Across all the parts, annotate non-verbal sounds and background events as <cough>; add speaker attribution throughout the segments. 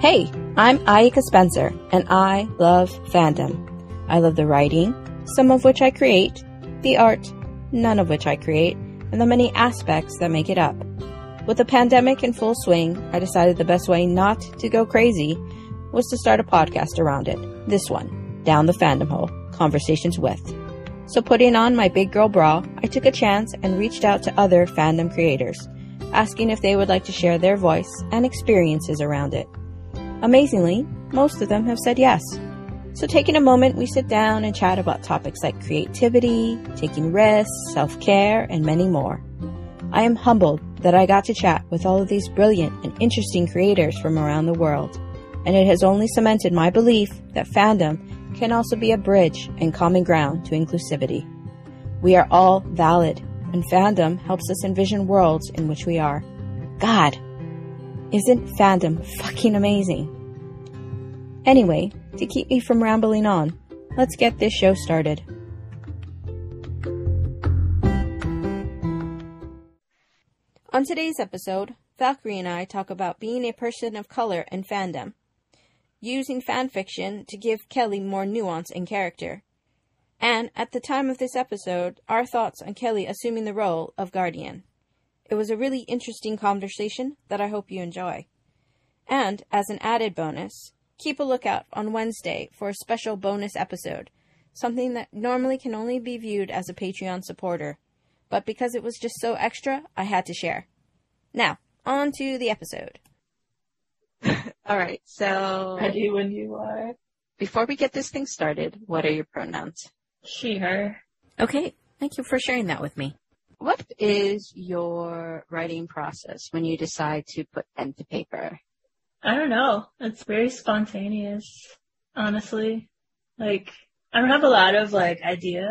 Speaker 1: Hey, I'm Ayaka Spencer, and I love fandom. I love the writing, some of which I create, the art, none of which I create, and the many aspects that make it up. With the pandemic in full swing, I decided the best way not to go crazy was to start a podcast around it. This one, Down the Fandom Hole Conversations with. So, putting on my big girl bra, I took a chance and reached out to other fandom creators, asking if they would like to share their voice and experiences around it. Amazingly, most of them have said yes. So, taking a moment, we sit down and chat about topics like creativity, taking risks, self care, and many more. I am humbled that I got to chat with all of these brilliant and interesting creators from around the world, and it has only cemented my belief that fandom can also be a bridge and common ground to inclusivity. We are all valid, and fandom helps us envision worlds in which we are. God, isn't fandom fucking amazing? Anyway, to keep me from rambling on, let's get this show started. On today's episode, Valkyrie and I talk about being a person of color in fandom, using fanfiction to give Kelly more nuance and character, and at the time of this episode, our thoughts on Kelly assuming the role of Guardian. It was a really interesting conversation that I hope you enjoy. And as an added bonus, keep a lookout on Wednesday for a special bonus episode, something that normally can only be viewed as a Patreon supporter. But because it was just so extra, I had to share. Now, on to the episode. <laughs>
Speaker 2: All right, so
Speaker 3: Ready when you are.
Speaker 2: before we get this thing started, what are your pronouns?
Speaker 3: She, her.
Speaker 1: Okay, thank you for sharing that with me.
Speaker 2: What is your writing process when you decide to put pen to paper?
Speaker 3: I don't know. It's very spontaneous, honestly. Like, I don't have a lot of like idea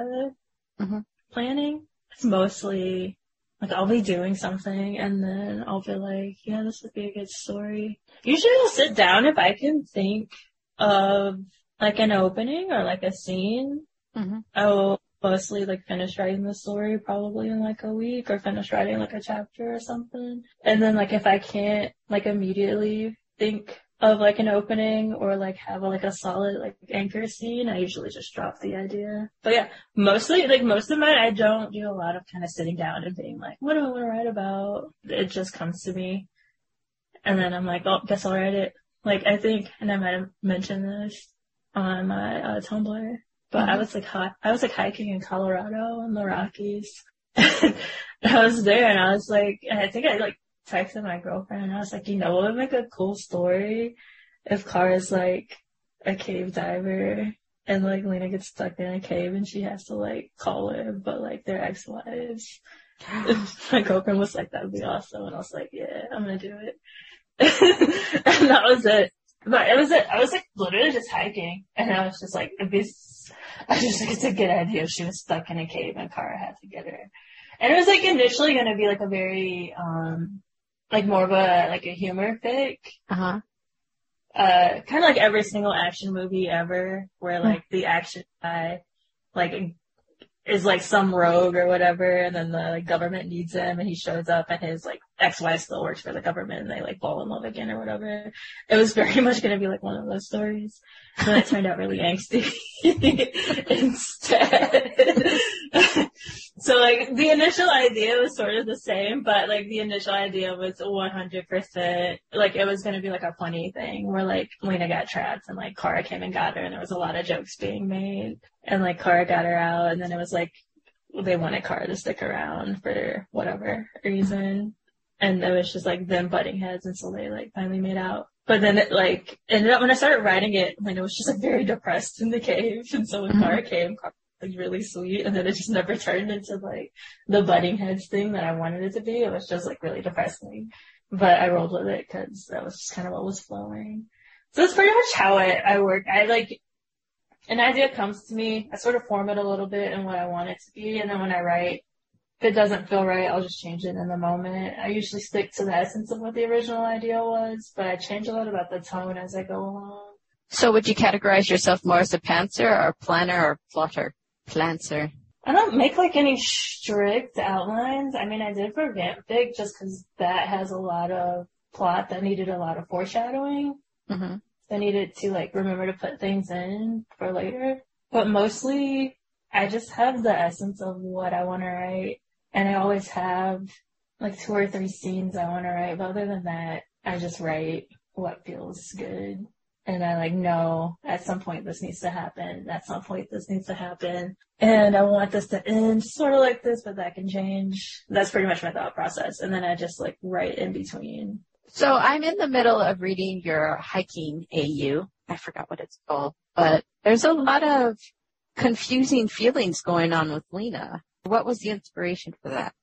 Speaker 2: Mhm.
Speaker 3: planning. It's mostly like I'll be doing something and then I'll be like, yeah, this would be a good story. Usually I'll sit down if I can think of like an opening or like a scene.
Speaker 2: Mhm.
Speaker 3: I will mostly like finish writing the story probably in like a week or finish writing like a chapter or something. And then like if I can't like immediately think of like an opening or like have like a solid like anchor scene, I usually just drop the idea. But yeah, mostly like most of mine, I don't do a lot of kind of sitting down and being like, what do I want to write about? It just comes to me. And then I'm like, oh, guess I'll write it. Like I think, and I might have mentioned this on my uh, Tumblr, but I mm-hmm. was like, hi- I was like hiking in Colorado in the Rockies. <laughs> I was there and I was like, and I think I like texted my girlfriend and I was like, you know what would make a cool story if Kara's like a cave diver and like Lena gets stuck in a cave and she has to like call her, but like they're ex-wives. <sighs> my girlfriend was like, that would be awesome. And I was like, yeah, I'm gonna do it. <laughs> and that was it. But it was it. I was like literally just hiking and I was just like, it'd be, <laughs> I just think it's a good idea she was stuck in a cave and Kara had to get her. And it was like initially gonna be like a very, um, like more of a, like a humor fic.
Speaker 2: Uh huh.
Speaker 3: Uh, kind of like every single action movie ever where like the action guy, like, is like some rogue or whatever and then the like, government needs him and he shows up and his like ex-wife still works for the government and they like fall in love again or whatever. It was very <laughs> much gonna be like one of those stories. but it turned out really angsty <laughs> instead. <laughs> so like the initial idea was sort of the same, but like the initial idea was 100% like it was gonna be like a funny thing where like Lena got trapped and like Kara came and got her and there was a lot of jokes being made and like Kara got her out and then it was like they wanted Kara to stick around for whatever reason. And it was just like them butting heads until they like finally made out. But then it like ended up when I started writing it, like it was just like very depressed in the cave. <laughs> And so when mm-hmm. Kara came, was like really sweet and then it just never turned into like the butting heads thing that I wanted it to be. It was just like really depressing. But I rolled with it because that was just kind of what was flowing. So that's pretty much how I, I work. I like an idea comes to me, I sort of form it a little bit and what I want it to be, and then when I write, if it doesn't feel right, I'll just change it in the moment. I usually stick to the essence of what the original idea was, but I change a lot about the tone as I go along.
Speaker 2: So would you categorize yourself more as a pantser or planner or plotter? Planter.
Speaker 3: I don't make like any strict outlines. I mean, I did for Vampfic just because that has a lot of plot that needed a lot of foreshadowing.
Speaker 1: Mm-hmm.
Speaker 3: I needed to like remember to put things in for later. But mostly I just have the essence of what I want to write. And I always have like two or three scenes I want to write. But other than that, I just write what feels good. And I like know at some point this needs to happen. At some point this needs to happen. And I want this to end sort of like this, but that can change. That's pretty much my thought process. And then I just like write in between.
Speaker 1: So I'm in the middle of reading your hiking AU. I forgot what it's called, but there's a lot of confusing feelings going on with Lena. What was the inspiration for that?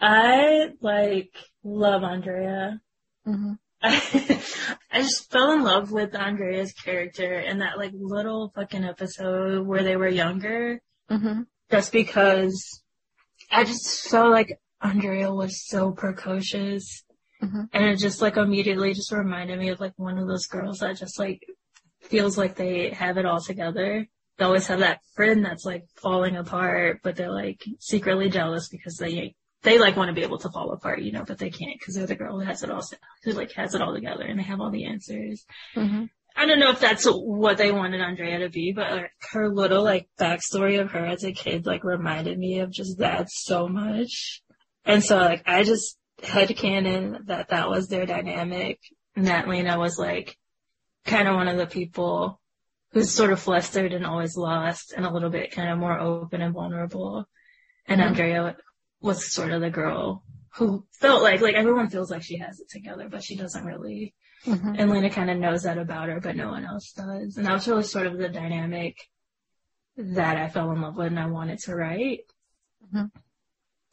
Speaker 3: I like love Andrea.
Speaker 1: Mm-hmm.
Speaker 3: I, <laughs> I just fell in love with Andrea's character in that like little fucking episode where they were younger.
Speaker 1: Mm-hmm.
Speaker 3: Just because I just felt like Andrea was so precocious.
Speaker 1: Mhm.
Speaker 3: And it just like immediately just reminded me of like one of those girls that just like feels like they have it all together. They always have that friend that's like falling apart, but they're like secretly jealous because they they like want to be able to fall apart, you know, but they can't because they're the girl who has it all who like has it all together and they have all the answers.
Speaker 1: Mm-hmm.
Speaker 3: I don't know if that's what they wanted Andrea to be, but like, her little like backstory of her as a kid like reminded me of just that so much. And so like I just headcanon that that was their dynamic and that Lena was like kind of one of the people who's sort of flustered and always lost and a little bit kind of more open and vulnerable. And
Speaker 1: Mhm.
Speaker 3: Andrea was sort of the girl who felt like, like everyone feels like she has it together, but she doesn't really.
Speaker 1: Mm-hmm.
Speaker 3: And Lena kind of knows that about her, but no one else does. And that was really sort of the dynamic that I fell in love with and I wanted to write.
Speaker 1: Mhm.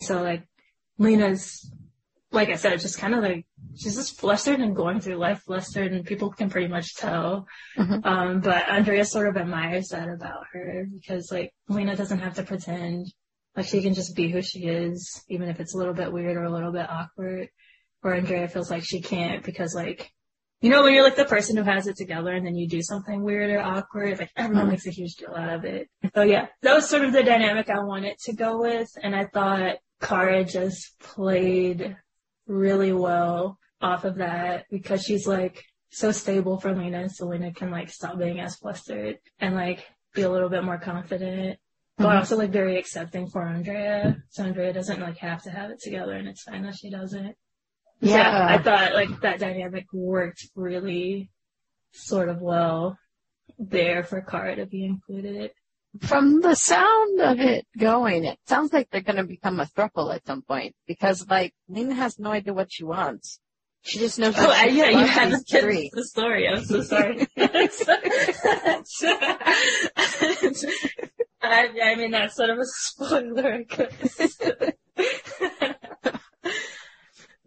Speaker 3: So like Lena's, like I said, just kind of like, she's just flustered and going through life flustered and people can pretty much tell.
Speaker 1: Mhm.
Speaker 3: Um, but Andrea sort of admires that about her because like Lena doesn't have to pretend. Like she can just be who she is, even if it's a little bit weird or a little bit awkward. Where Andrea feels like she can't because like, you know, when you're like the person who has it together and then you do something weird or awkward, like everyone
Speaker 1: Mhm.
Speaker 3: makes a huge deal out of it. So yeah, that was sort of the dynamic I wanted to go with. And I thought Kara just played really well off of that because she's like so stable for Lena. So Lena can like stop being as flustered and like be a little bit more confident. But
Speaker 1: Mhm.
Speaker 3: also like very accepting for Andrea. So Andrea doesn't like have to have it together and it's fine that she doesn't. So,
Speaker 1: Yeah.
Speaker 3: I thought like that dynamic worked really sort of well there for Kara to be included.
Speaker 1: From the sound of it going, it sounds like they're going to become a throuple at some point because, like, Lena has no idea what she wants. She just knows
Speaker 3: Oh, I, yeah, you had to get
Speaker 1: three.
Speaker 3: the story. I'm so sorry. I, <laughs> <laughs> I mean, that's sort of a spoiler. <laughs>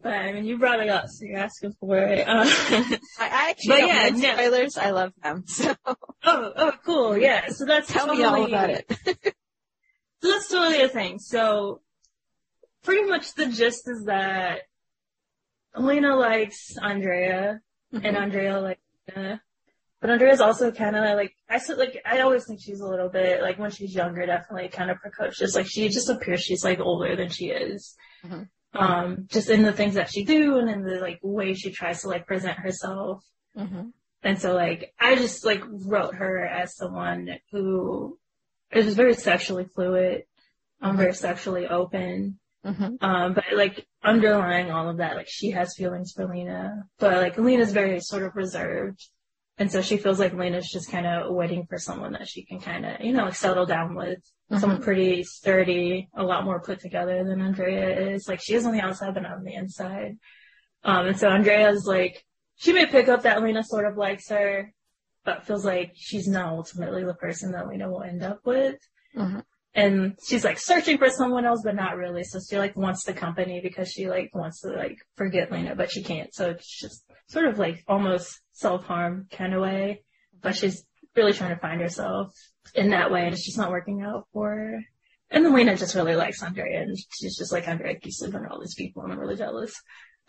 Speaker 3: but I mean, you brought it up, so you're asking for it. Uh, <laughs>
Speaker 1: I, I actually don't
Speaker 3: yeah, no.
Speaker 1: spoilers. I love them. <laughs> So
Speaker 3: oh, oh, cool, yeah. So that's
Speaker 1: tell
Speaker 3: totally,
Speaker 1: me all about it. <laughs>
Speaker 3: So that's totally a thing. So pretty much the gist is that Elena likes Andrea and Andrea likes Lena. But Andrea's also kind of like I said, like I always think she's a little bit like when she's younger, definitely kind of precocious. Like she just appears she's like older than she is.
Speaker 1: Mhm.
Speaker 3: Um, just in the things that she do and in the like way she tries to like present herself.
Speaker 1: hmm
Speaker 3: And so like I just like wrote her as someone who is very sexually fluid, um, very sexually open.
Speaker 1: hmm
Speaker 3: Um, but like underlying all of that, like she has feelings for Lena, but like Lena's very sort of reserved. And so she feels like Lena's just kind of waiting for someone that she can kind of, you know, like settle down with. Someone pretty sturdy, a lot more put together than Andrea is. Like she is on the outside, but not on the inside. Um, and so Andrea's like, she may pick up that Lena sort of likes her, but feels like she's not ultimately the person that Lena will end up with.
Speaker 1: Mhm.
Speaker 3: And she's like searching for someone else, but not really. So she like wants the company because she like wants to like forget Lena, but she can't. So it's just sort of like almost self-harm kind of way, but she's really trying to find herself in that way and it's just not working out for her. And then Lena just really likes Andrea and she's just like, Andrea, you sleep with all these people and I'm really jealous.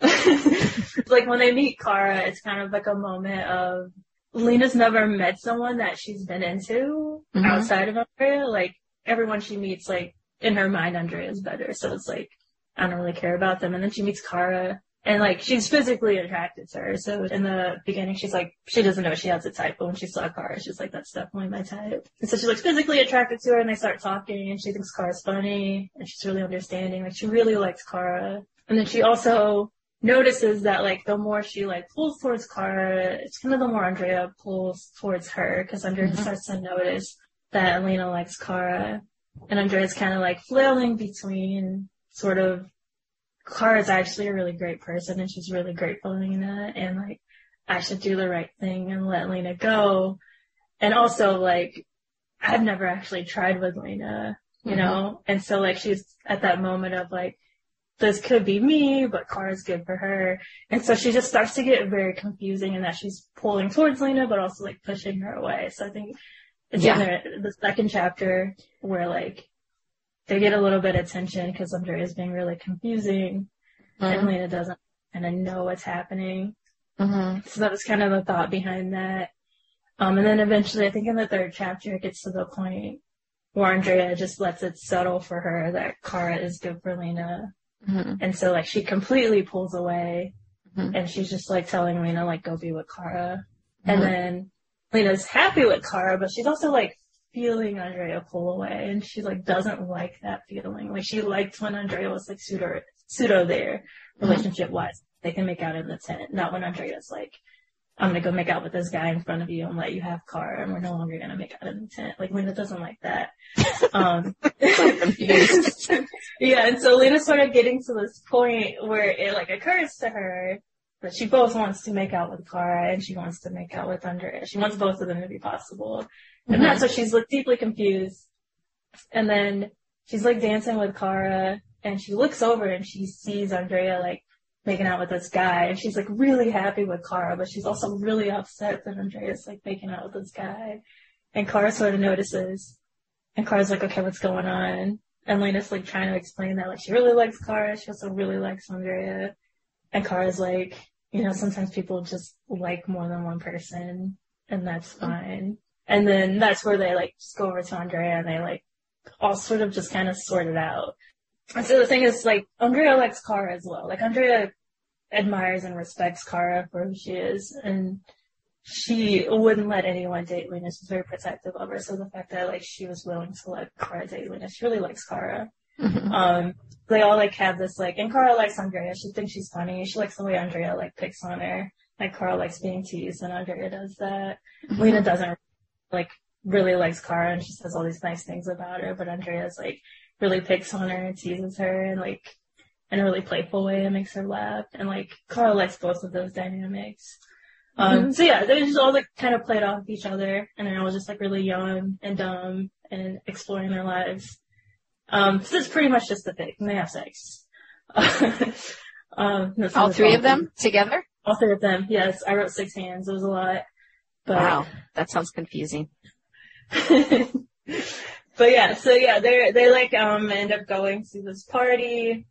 Speaker 3: <laughs> like when they meet Kara, it's kind of like a moment of Lena's never met someone that she's been into
Speaker 1: Mhm.
Speaker 3: outside of Andrea. Like everyone she meets, like in her mind, Andrea is better. So it's like, I don't really care about them. And then she meets Kara And like she's physically attracted to her. So in the beginning she's like she doesn't know she has a type, but when she saw Kara, she's like, That's definitely my type. And so she's like physically attracted to her and they start talking and she thinks Kara's funny and she's really understanding. Like she really likes Kara. And then she also notices that like the more she like pulls towards Kara, it's kind of the more Andrea pulls towards her because Andrea mm-hmm. starts to notice that Elena likes Kara. And Andrea's kind of like flailing between sort of Kara's actually a really great person and she's really grateful to Lena and like I should do the right thing and let Lena go. And also like I've never actually tried with Lena, you mm-hmm. know? And so like she's at that moment of like this could be me, but Kara's good for her. And so she just starts to get very confusing in that she's pulling towards Lena, but also like pushing her away. So I think it's yeah. in the, the second chapter where like they get a little bit of tension because Andrea is being really confusing mm-hmm. and Lena doesn't kind of know what's happening. Mm-hmm. So that was kind of the thought behind that. Um, and then eventually, I think in the third chapter, it gets to the point where Andrea just lets it settle for her that Kara is good for Lena. Mm-hmm. And so like she completely pulls away mm-hmm. and she's just like telling Lena like go be with Kara. And mm-hmm. then Lena's happy with Kara, but she's also like feeling Andrea pull away, and she like doesn't like that feeling. Like she liked when Andrea was like pseudo pseudo there, mm-hmm. relationship wise. They can make out in the tent, not when Andrea's like, I'm gonna go make out with this guy in front of you and let you have Kara, and we're no longer gonna make out in the tent. Like Lena doesn't like that. <laughs> Um, <laughs> yeah, and so Lena's sort of getting to this point where it like occurs to her that she both wants to make out with Kara and she wants to make out with Andrea. She wants both of them to be possible. And mm-hmm. that's so she's like deeply confused. And then she's like dancing with Kara and she looks over and she sees Andrea like making out with this guy and she's like really happy with Kara, but she's also really upset that Andrea's like making out with this guy. And Kara sort of notices and Kara's like, okay, what's going on? And Lena's like trying to explain that like she really likes Kara, she also really likes Andrea. And Kara's like, you know, sometimes people just like more than one person and that's mm-hmm. fine. And then that's where they like just go over to Andrea and they like all sort of just kind of sort it out. And so the thing is like Andrea likes Kara as well. Like Andrea admires and respects Kara for who she is and she wouldn't let anyone date Lena. She's very protective of her. So the fact that like she was willing to let Kara date Lena, she really likes Kara. Mm-hmm. Um, they all like have this like, and Kara likes Andrea. She thinks she's funny. She likes the way Andrea like picks on her. Like Kara likes being teased, and Andrea does that. Mm-hmm. Lena doesn't like really likes Kara and she says all these nice things about her, but Andrea's like really picks on her and teases her and like in a really playful way and makes her laugh. And like Kara likes both of those dynamics. Um, mm-hmm. so yeah, they just all like kind of played off each other and they're all just like really young and dumb and exploring their lives. Um, so it's pretty much just the thing. And they have sex. <laughs>
Speaker 1: um, all three of them together?
Speaker 3: All three of them, yes. I wrote six hands. It was a lot.
Speaker 1: But, wow, that sounds confusing. <laughs>
Speaker 3: but yeah, so yeah, they they like um end up going to this party,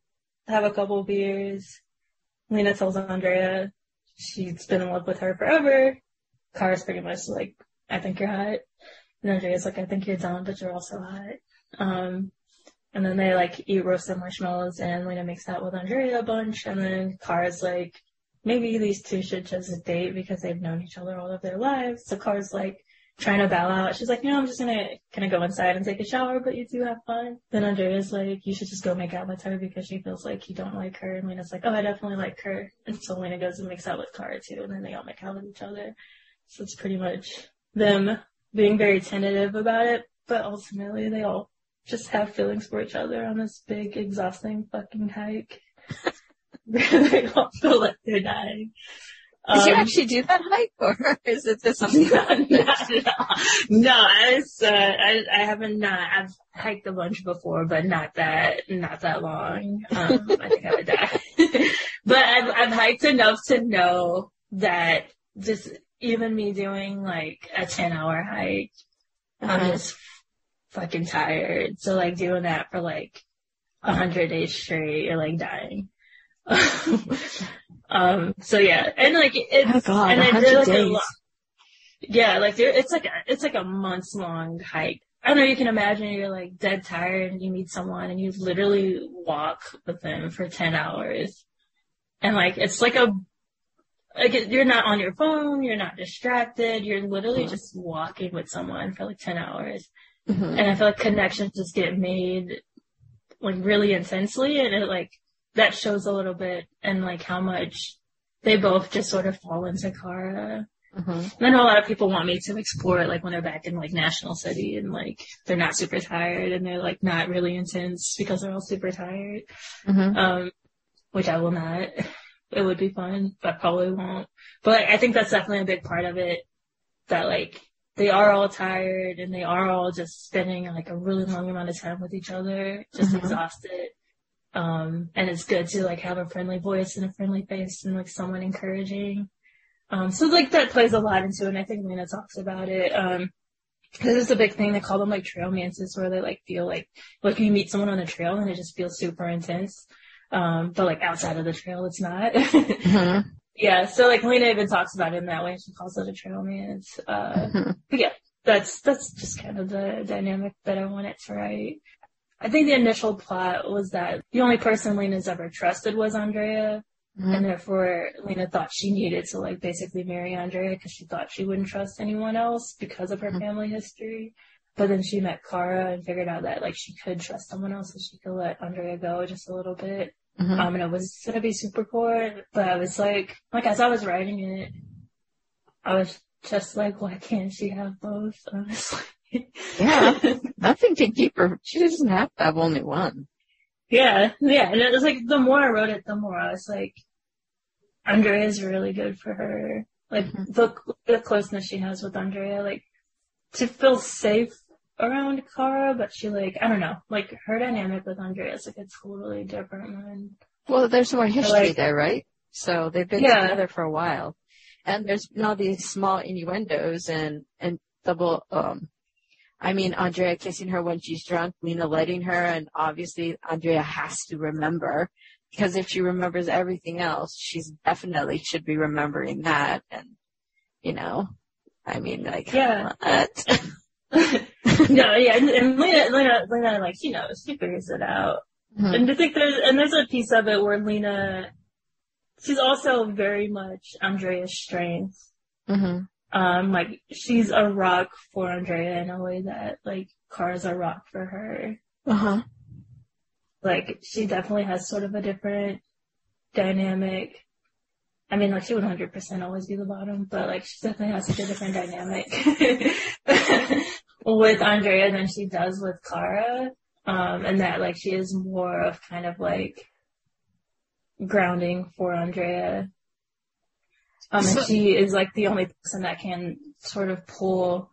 Speaker 3: have a couple beers. Lena tells Andrea she's been in love with her forever. Kara's pretty much like, I think you're hot. And Andrea's like, I think you're dumb, but you're also hot. Um, and then they like eat roasted marshmallows and Lena makes out with Andrea a bunch. And then Kara's like, maybe these two should just date because they've known each other all of their lives. So Kara's like trying to bow out. She's like, you know, I'm just gonna kind of go inside and take a shower, but you do have fun. Then Andrea's like, you should just go make out with her because she feels like you don't like her. And Lena's like, oh, I definitely like her. And so Lena goes and makes out with Kara too, and then they all make out with each other. So it's pretty much them being very tentative about it, but ultimately they all just have feelings for each other on this big, exhausting fucking hike. <laughs> they all feel like they're dying.
Speaker 1: Did um, you actually do that hike, or <laughs> is it just something? <laughs> no,
Speaker 3: no, no. I, was, uh, I, I haven't. Not, I've hiked a bunch before, but not that, not that long. Um, I think I would die. <laughs> but I've, I've hiked enough to know that just even me doing like a ten hour hike, uh-huh. I'm just fucking tired. So like doing that for like a hundred days straight, you're like dying. <laughs> um, so yeah, and like it's oh God, and I did like days. a lot. Yeah, like it's like a, it's like a months long hike. I don't know. You can imagine you're like dead tired and you meet someone and you literally walk with them for ten hours, And like, it's like a, like you're not on your phone, you're not distracted, you're literally
Speaker 1: Mhm.
Speaker 3: just walking with someone for like 10 hours.
Speaker 1: Mhm.
Speaker 3: And I feel like connections just get made like really intensely and it like, that shows a little bit and like how much they both just sort of fall into Kara.
Speaker 1: Mhm.
Speaker 3: I know a lot of people want me to explore it like when they're back in like National City and like they're not super tired and they're like not really intense because they're all super tired.
Speaker 1: Mhm.
Speaker 3: Um, which I will not. It would be fun, but probably won't. But like, I think that's definitely a big part of it. That like they are all tired and they are all just spending like a really long amount of time with each other, just
Speaker 1: Mhm.
Speaker 3: exhausted. Um, and it's good to like have a friendly voice and a friendly face and like someone encouraging. Um, so like that plays a lot into it. And I think Lena talks about it. Um, because it's a big thing. They call them like trail mances where they like feel like, like you meet someone on the trail and it just feels super intense. Um, but like outside of the trail, it's not.
Speaker 1: Mhm. <laughs>
Speaker 3: yeah. So like Lena even talks about it in that way. She calls it a trail man's. Uh,
Speaker 1: Mhm.
Speaker 3: but yeah, that's, that's just kind of the dynamic that I wanted to write. I think the initial plot was that the only person Lena's ever trusted was Andrea.
Speaker 1: Mhm.
Speaker 3: And therefore, Lena thought she needed to like basically marry Andrea because she thought she wouldn't trust anyone else because of her
Speaker 1: Mhm.
Speaker 3: family history. But then she met Kara and figured out that like she could trust someone else so she could let Andrea go just a little bit.
Speaker 1: Mhm.
Speaker 3: Um, and it was gonna be Supercorp, but I was like, like as I was writing it, I was just like, why can't she have both? Honestly.
Speaker 1: Yeah. <laughs> Nothing can keep her. She doesn't have to have only one.
Speaker 3: Yeah, yeah. And it was like the more I wrote it, the more I was like, Andrea is really good for her. Like
Speaker 1: Mhm.
Speaker 3: the the closeness she has with Andrea, like to feel safe around Kara, but she like I don't know, like her dynamic with Andrea is like a totally different one.
Speaker 1: Well, there's more history
Speaker 3: like-
Speaker 1: there, right? So they've been
Speaker 3: Yeah.
Speaker 1: together for a while, and there's all these small innuendos and and double. Um, I mean, Andrea kissing her when she's drunk, Lena letting her, and obviously Andrea has to remember because if she remembers everything else, she's definitely should be remembering that. And you know, I mean, like,
Speaker 3: Yeah.
Speaker 1: what? <laughs>
Speaker 3: no, yeah, and, and Lena, Lena, Lena, like she knows, she figures it out.
Speaker 1: Mhm.
Speaker 3: And I think there's and there's a piece of it where Lena, she's also very much Andrea's strength.
Speaker 1: Mhm.
Speaker 3: Um, like she's a rock for Andrea in a way that like Kara's a rock for her.
Speaker 1: Uh huh.
Speaker 3: Like she definitely has sort of a different dynamic. I mean, like she would 100% always be the bottom, but like she definitely has such a different dynamic <laughs> with Andrea than she does with Kara. Um, and that like she is more of kind of like grounding for Andrea. Um, and she is like the only person that can sort of pull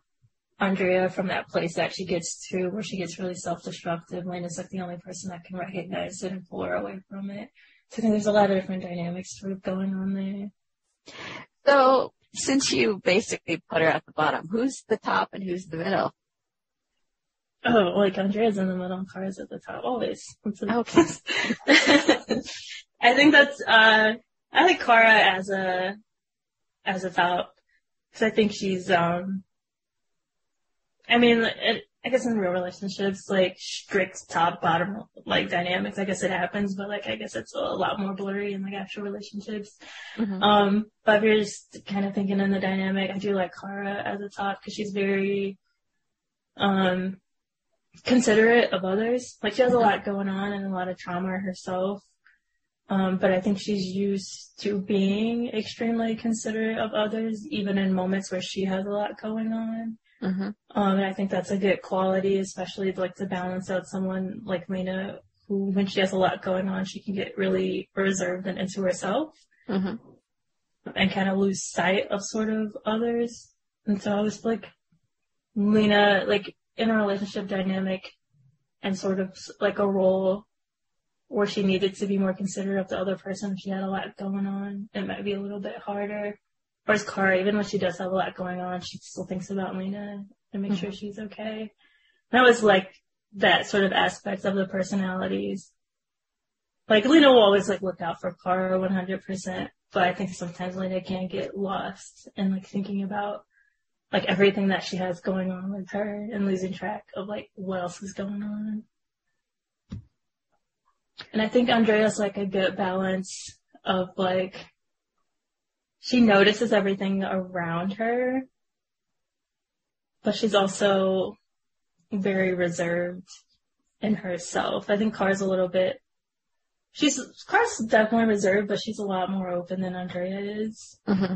Speaker 3: Andrea from that place that she gets to where she gets really self-destructive. Lena's like the only person that can recognize it and pull her away from it. So I think there's a lot of different dynamics sort of going on there.
Speaker 1: So since you basically put her at the bottom, who's the top and who's the middle?
Speaker 3: Oh, like Andrea's in the middle and Kara's at the top, always.
Speaker 1: Okay. <laughs>
Speaker 3: I think that's, uh, I like Kara as a, as a top. Cause I think she's, um, I mean, it, I guess in real relationships, like strict top bottom like dynamics, I guess it happens, but like I guess it's a lot more blurry in like actual relationships.
Speaker 1: Mhm.
Speaker 3: Um, but if you're just kind of thinking in the dynamic, I do like Kara as a top because she's very, um, considerate of others. Like she has a lot going on and a lot of trauma herself. Um, but I think she's used to being extremely considerate of others, even in moments where she has a lot going on.
Speaker 1: Mhm.
Speaker 3: Um, and I think that's a good quality, especially like to balance out someone like Lena, who when she has a lot going on, she can get really reserved and into herself
Speaker 1: Mhm.
Speaker 3: and kind of lose sight of sort of others. And so I was like, Lena, like in a relationship dynamic and sort of like a role where she needed to be more considerate of the other person if she had a lot going on, it might be a little bit harder. Whereas Kara, even when she does have a lot going on, she still thinks about Lena and make sure mm-hmm. she's okay. That was like that sort of aspect of the personalities. Like Lena will always like look out for Kara 100%, but I think sometimes Lena can get lost in like thinking about like everything that she has going on with her and losing track of like what else is going on. And I think Andrea's like a good balance of like she notices everything around her, but she's also very reserved in herself. I think Kara's a little bit she's Kara's definitely reserved, but she's a lot more open than Andrea is.
Speaker 1: Mm-hmm.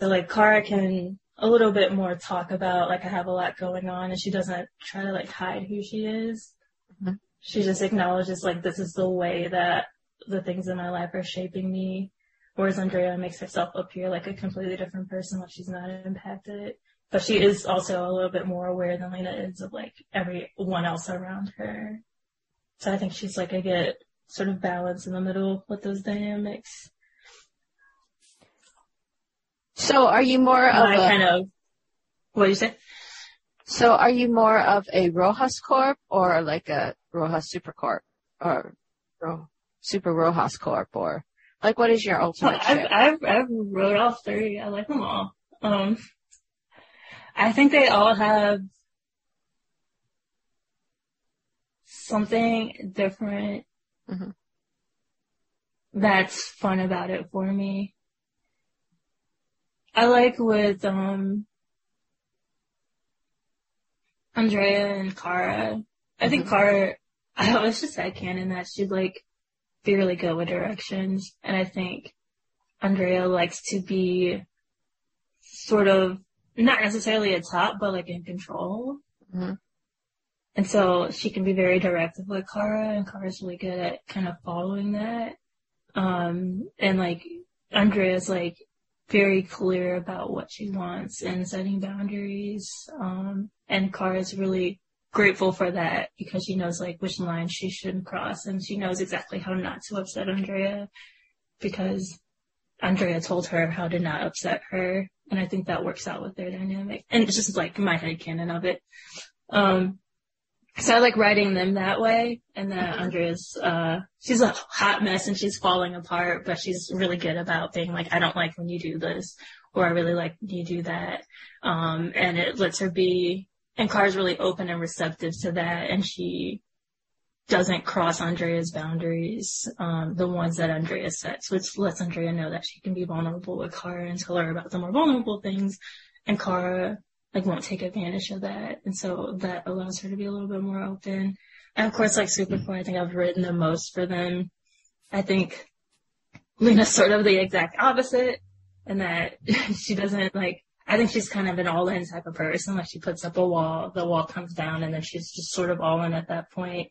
Speaker 3: So like Kara can a little bit more talk about like I have a lot going on and she doesn't try to like hide who she is.
Speaker 1: Mhm.
Speaker 3: She just acknowledges like this is the way that the things in my life are shaping me. Whereas Andrea makes herself appear like a completely different person when she's not impacted. But she is also a little bit more aware than Lena is of like everyone else around her. So I think she's like a good sort of balance in the middle with those dynamics.
Speaker 1: So are you more of
Speaker 3: I
Speaker 1: a,
Speaker 3: kind of what do you say?
Speaker 1: so are you more of a Rojas Corp or like a Rojas Super Corp or Ro- Super Rojas Corp or like what is your
Speaker 3: Well,
Speaker 1: ultimate
Speaker 3: I've. I've, I've wrote all three. I like them all. Um, I think they all have something different
Speaker 1: Mhm.
Speaker 3: that's fun about it for me. I like with, um, Andrea and Kara. I think
Speaker 1: Mhm.
Speaker 3: I always just said canon that she'd like be really good with directions. And I think Andrea likes to be sort of not necessarily a top, but like in control.
Speaker 1: Mhm.
Speaker 3: And so she can be very directive with Kara, and Kara's really good at kind of following that. Um, and like Andrea's like very clear about what she wants and setting boundaries. Um, and Kara's really grateful for that because she knows like which line she shouldn't cross, and she knows exactly how not to upset Andrea because Andrea told her how to not upset her, and I think that works out with their dynamic. And it's just like my head canon of it. Um, so I like writing them that way, and then Andrea's uh, she's a hot mess and she's falling apart, but she's really good about being like, I don't like when you do this, or I really like when you do that, um, and it lets her be. And Kara's really open and receptive to that, and she doesn't cross Andrea's boundaries, um, the ones that Andrea sets, which lets Andrea know that she can be vulnerable with Kara and tell her about the more vulnerable things. And Kara, like, won't take advantage of that. And so that allows her to be a little bit more open. And of course, like Super Supercorp, I think I've written the most for them. I think Lena's sort of the exact opposite and that <laughs> she doesn't like, I think she's kind of an all in type of person. Like she puts up a wall, the wall comes down and then she's just sort of all in at that point.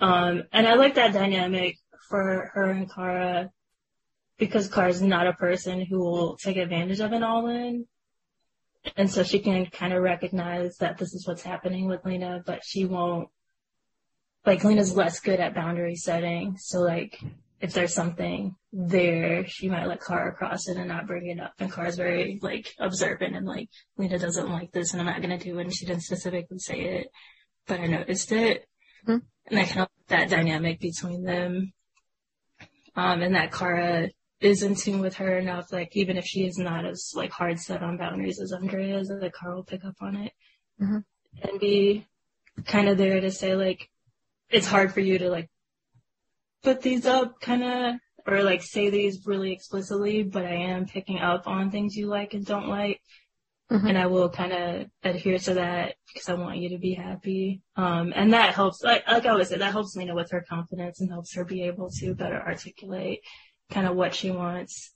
Speaker 3: Um, and I like that dynamic for her and Kara because Kara's not a person who will take advantage of an all in. And so she can kind of recognize that this is what's happening with Lena, but she won't, like Lena's less good at boundary setting. So like if there's something there, she might let Kara cross it and not bring it up. And Kara's very like observant and like Lena doesn't like this and I'm not going to do it. And she didn't specifically say it, but I noticed it.
Speaker 1: Mhm.
Speaker 3: And I kind of that dynamic between them. Um, and that Kara is in tune with her enough, like even if she is not as like hard set on boundaries as Andrea is, that Kara will pick up on it
Speaker 1: Mhm.
Speaker 3: and be kind of there to say like, it's hard for you to like put these up kind of or like say these really explicitly, but I am picking up on things you like and don't like.
Speaker 1: Mhm.
Speaker 3: And I will kind of adhere to that because I want you to be happy. Um, and that helps, like, like I always say, that helps Lena with her confidence and helps her be able to better articulate kind of what she wants.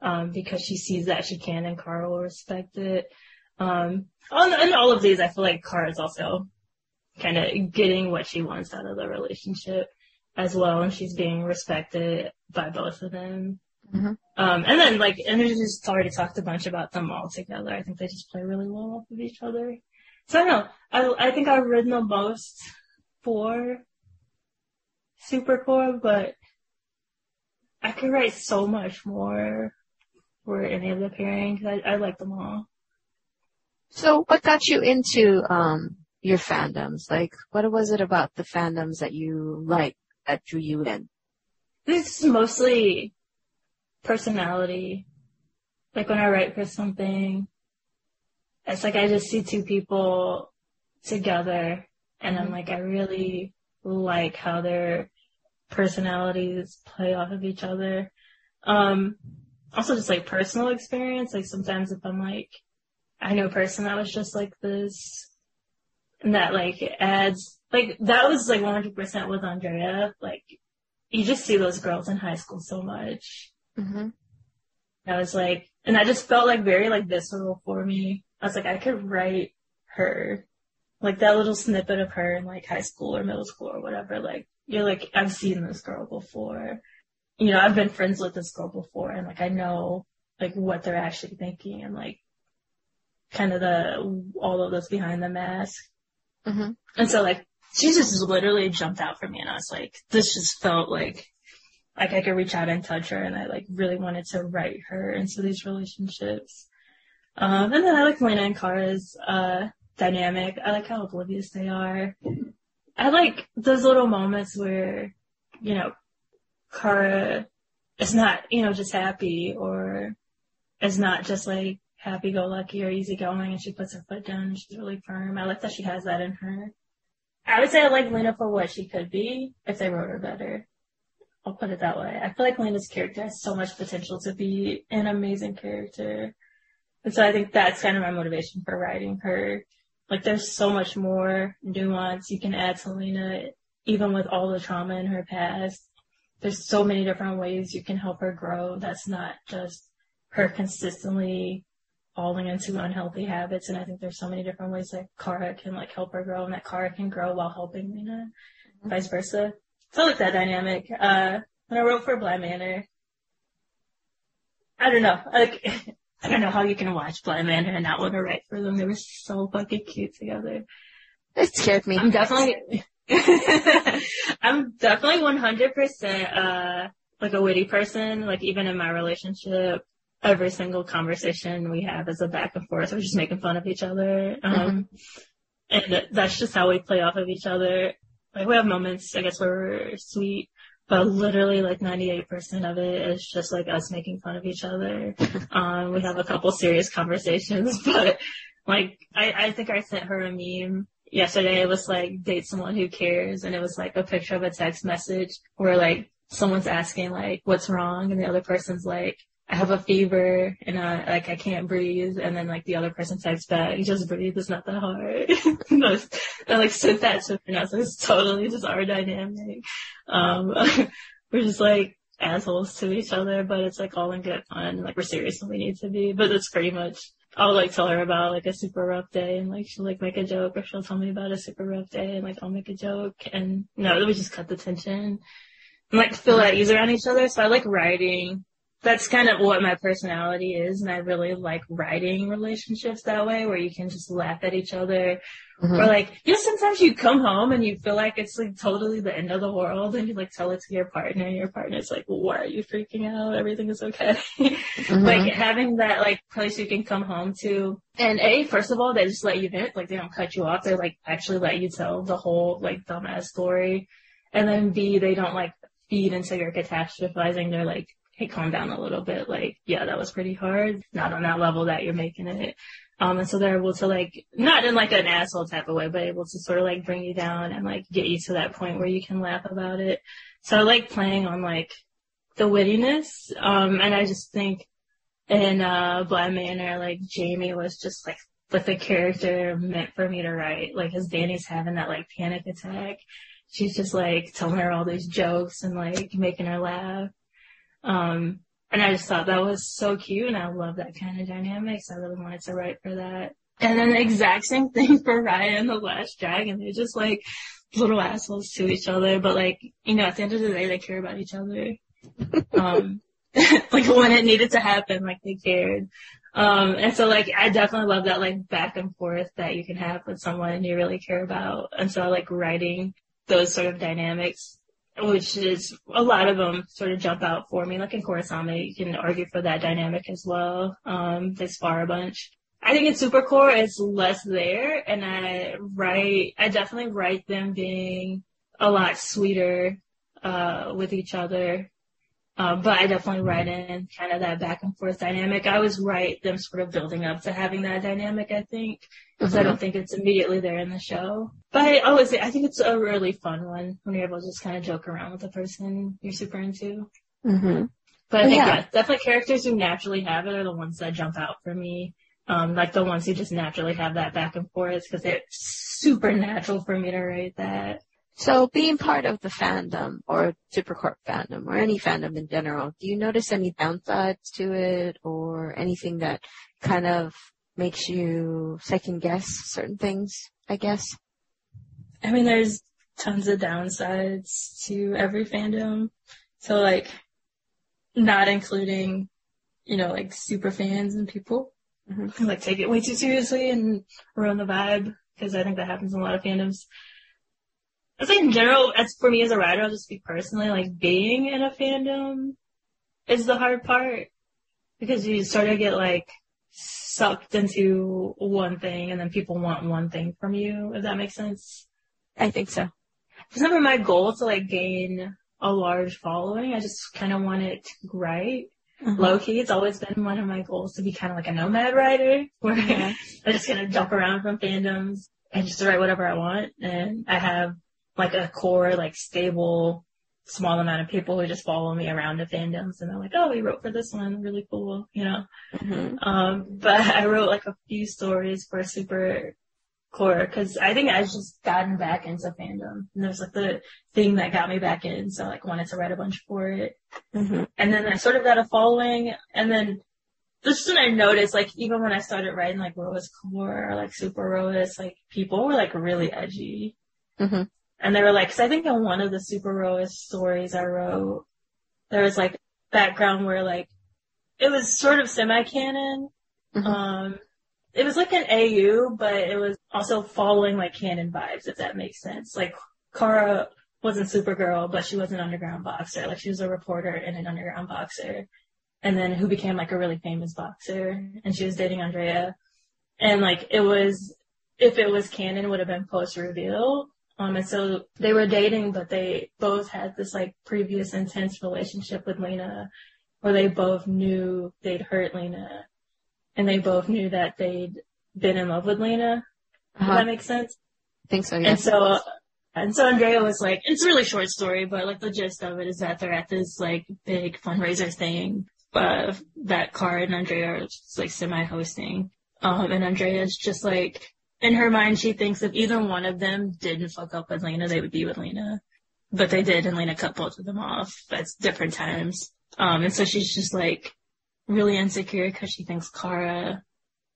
Speaker 3: Um, because she sees that she can and Kara will respect it. Um, on, and all of these, I feel like Kara is also kind of getting what she wants out of the relationship as well. And she's being respected by both of them.
Speaker 1: Mhm.
Speaker 3: Um, and then like, and we just already talked a bunch about them all together. I think they just play really well off of each other. So I don't know. I, I think I've written the most for Supercorp, but I could write so much more for any of the pairings. I, I like them all.
Speaker 1: So what got you into um your fandoms? Like what was it about the fandoms that you like that drew you in?
Speaker 3: This is mostly personality. Like when I write for something, it's like I just see two people together and I'm like, I really like how their personalities play off of each other. Um, also just like personal experience. Like sometimes if I'm like, I know a person that was just like this, and that like adds like that was like 100% with Andrea. Like you just see those girls in high school so much.
Speaker 1: Mm-hmm.
Speaker 3: I was like, and I just felt like very like visceral for me. I was like, I could write her, like that little snippet of her in like high school or middle school or whatever. Like you're like, I've seen this girl before. You know, I've been friends with this girl before, and like I know like what they're actually thinking and like kind of the all of this behind the mask.
Speaker 1: Mm-hmm.
Speaker 3: And so like she just literally jumped out for me, and I was like, this just felt like like I could reach out and touch her, and I like really wanted to write her into these relationships. Um, and then I like Lena and Kara's uh, dynamic. I like how oblivious they are. I like those little moments where, you know, Kara is not, you know, just happy or is not just like happy go lucky or easygoing and she puts her foot down and she's really firm. I like that she has that in her. I would say I like Lena for what she could be if they wrote her better. I'll put it that way. I feel like Lena's character has so much potential to be an amazing character. And so I think that's kind of my motivation for writing her. Like there's so much more nuance you can add to Lena, even with all the trauma in her past. There's so many different ways you can help her grow. That's not just her consistently falling into unhealthy habits. And I think there's so many different ways that Kara can like help her grow and that Kara can grow while helping Lena, mm-hmm. vice versa. So I like that dynamic. Uh, when I wrote for Bly Manor, I don't know. Like, <laughs> I don't know how you can watch Bly Manor and not want to write for them. They were so fucking cute together.
Speaker 1: It scared me.
Speaker 3: I'm definitely, <laughs> I'm definitely 100%, uh, like a witty person. Like even in my relationship, every single conversation we have is a back and forth. We're just making fun of each other. Um, mm-hmm. and that's just how we play off of each other like we have moments, I guess, where we're sweet, but literally like 98% of it is just like us making fun of each other. <laughs> um, we have a couple serious conversations, <laughs> but like I, I think I sent her a meme yesterday. It was like date someone who cares, and it was like a picture of a text message where like someone's asking like what's wrong, and the other person's like I have a fever and I like I can't breathe and then like the other person types back, just breathe, it's not that hard. <laughs> I like sent that to her was like, it's totally just our dynamic. Um <laughs> we're just like assholes to each other, but it's like all in good fun, like we're serious when we need to be. But it's pretty much I'll like tell her about like a super rough day and like she'll like make a joke or she'll tell me about a super rough day and like I'll make a joke and no, we just cut the tension and like feel at ease around each other. So I like writing that's kind of what my personality is and I really like writing relationships that way where you can just laugh at each other mm-hmm. or like you know sometimes you come home and you feel like it's like totally the end of the world and you like tell it to your partner and your partner's like why are you freaking out everything is okay <laughs> mm-hmm. like having that like place you can come home to and a first of all they just let you vent like they don't cut you off they like actually let you tell the whole like dumbass story and then b they don't like feed into your catastrophizing they're like hey, calm down a little bit. Like, yeah, that was pretty hard. Not on that level that you're making it. Um, and so they're able to like, not in like an asshole type of way, but able to sort of like bring you down and like get you to that point where you can laugh about it. So I like playing on like the wittiness. Um, and I just think in, uh, Bly Manor, like Jamie was just like, with the character meant for me to write. Like, as Dani's having that like panic attack, she's just like telling her all these jokes and like making her laugh. Um, and I just thought that was so cute and I love that kind of dynamic. So I really wanted to write for that. And then the exact same thing <laughs> for Raya and the Last Dragon. They're just like little assholes to each other, but like, you know, at the end of the day, they care about each other. <laughs> um, <laughs> like when it needed to happen, like they cared. Um, and so like, I definitely love that like back and forth that you can have with someone you really care about. And so like writing those sort of dynamics which is a lot of them sort of jump out for me. Like in Korrasami, you can argue for that dynamic as well. Um, they spar a bunch. I think in Supercorp it's less there, and I write. I definitely write them being a lot sweeter uh, with each other. Um, but I definitely write in kind of that back and forth dynamic. I always write them sort of building up to having that dynamic, I think, because mm-hmm. I don't think it's immediately there in the show. But I always, I think it's a really fun one when you're able to just kind of joke around with the person you're super into.
Speaker 1: Mm-hmm.
Speaker 3: But I think
Speaker 1: Yeah.
Speaker 3: yeah. definitely characters who naturally have it are the ones that jump out for me. Um, like the ones who just naturally have that back and forth because it's super natural for me to write that.
Speaker 1: So being part of the fandom or Supercorp fandom or any fandom in general, do you notice any downsides to it or anything that kind of makes you second guess certain things, I guess?
Speaker 3: I mean, there's tons of downsides to every fandom. So like, not including, you know, like super fans and people
Speaker 1: Mhm.
Speaker 3: who like take it way too seriously and ruin the vibe because I think that happens in a lot of fandoms. I think in general, as for me as a writer, I'll just speak personally, like being in a fandom is the hard part because you sort of get like sucked into one thing and then people want one thing from you, if that makes sense.
Speaker 1: I think so.
Speaker 3: It's never my goal to like gain a large following. I just kind of want it to write.
Speaker 1: Mhm.
Speaker 3: Low key, it's always been one of my goals to be kind of like a nomad writer where
Speaker 1: Yeah. <laughs>
Speaker 3: I just kind of jump around from fandoms and just write whatever I want. And I have like a core, like stable, small amount of people who just follow me around to fandoms and they're like, oh, we wrote for this one. Really cool, you know?
Speaker 1: Mhm.
Speaker 3: Um, but <laughs> I wrote like a few stories for Super Core because I think I've just gotten back into fandom. And there's like the thing that got me back in, so like wanted to write a bunch for it.
Speaker 1: Mhm.
Speaker 3: And then I sort of got a following, and then just when I noticed, like even when I started writing like Rose Core or like Super Rose, like people were like really edgy.
Speaker 1: Mhm.
Speaker 3: And they were like, cause I think in one of the Super Rose stories I wrote, there was like background where like, it was sort of semi-canon.
Speaker 1: Mhm.
Speaker 3: Um, it was like an AU, but it was also following like canon vibes, if that makes sense. Like Kara wasn't Supergirl, but she was an underground boxer. Like she was a reporter and an underground boxer. And then who became like a really famous boxer and she was dating Andrea. And like it was, if it was canon, it would have been post reveal. Um, and so they were dating, but they both had this like previous intense relationship with Lena where they both knew they'd hurt Lena and they both knew that they'd been in love with Lena. Does
Speaker 1: Uh-huh.
Speaker 3: that make sense?
Speaker 1: I think so,
Speaker 3: And so, and so Andrea was like, it's a really short story, but like the gist of it is that they're at this like big fundraiser thing, uh, that Kara and Andrea are just like semi-hosting. Um, and Andrea's just like, in her mind, she thinks if either one of them didn't fuck up with Lena, they would be with Lena. But they did, and Lena cut both of them off at different times. Um, and so she's just like really insecure because she thinks Kara,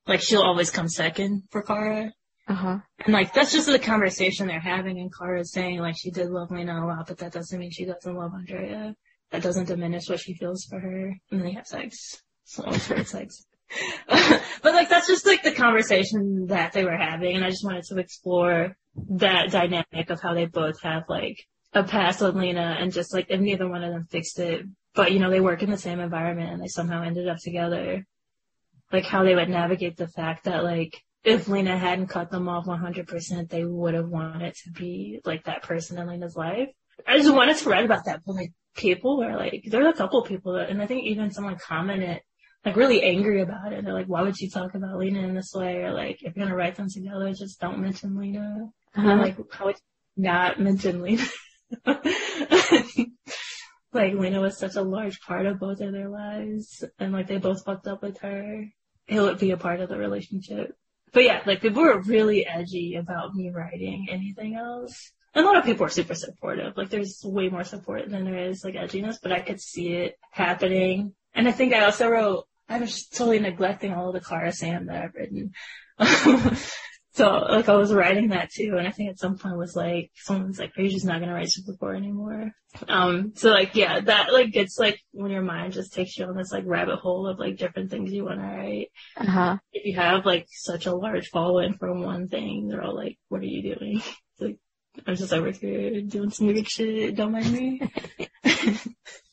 Speaker 3: like she'll always come second for Kara.
Speaker 1: Uh-huh.
Speaker 3: And like that's just the conversation they're having and Kara's saying like she did love Lena a lot, but that doesn't mean she doesn't love Andrea. That doesn't diminish what she feels for her. And they have sex. So it's sex. <laughs> but like that's just like the conversation that they were having and I just wanted to explore that dynamic of how they both have like a past with Lena and just like if neither one of them fixed it, but you know, they work in the same environment and they somehow ended up together. Like how they would navigate the fact that like if Lena hadn't cut them off 100%, they would have wanted to be like that person in Lena's life. I just wanted to write about that, but like people were like, there a couple people that, and I think even someone commented like really angry about it. They're like, why would you talk about Lena in this way? Or like, if you're gonna write them together, just don't mention Lena.
Speaker 1: Uh-huh.
Speaker 3: like, how would you not mention Lena? <laughs> like Lena was such a large part of both of their lives, and like they both fucked up with her. It would be a part of the relationship. But yeah, like people were really edgy about me writing anything else. And a lot of people are super supportive. Like there's way more support than there is like edginess, but I could see it happening. And I think I also wrote, I was totally neglecting all of the Clara Sam that I've written. <laughs> so like I was writing that too, and I think at some point was like, someone's like, are you just not gonna write Supercorp anymore? Um, so like yeah, that like gets like when your mind just takes you on this like rabbit hole of like different things you wanna write
Speaker 1: Uh-huh.
Speaker 3: if you have like such a large following for one thing, they're all like, "What are you doing?" <laughs> It's like I'm just over here doing some weird shit. Don't mind me. <laughs>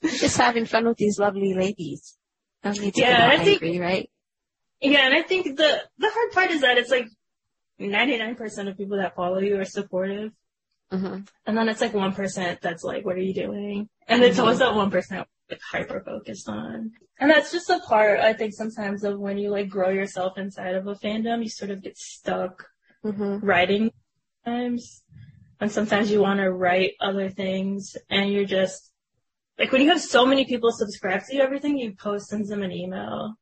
Speaker 1: Just having fun with these lovely ladies. To
Speaker 3: Yeah, I think-
Speaker 1: angry, right?
Speaker 3: yeah, and I think the the hard part is that it's like 99% of people that follow you are supportive,
Speaker 1: Mm-hmm.
Speaker 3: and then it's like one percent that's like, "What are you doing?" And it's always that one percent like hyper focused on. And that's just a part I think sometimes of when you like grow yourself inside of a fandom, you sort of get stuck
Speaker 1: Mm-hmm.
Speaker 3: writing times and sometimes you want to write other things and you're just like when you have so many people subscribe to you, everything you post sends them an email.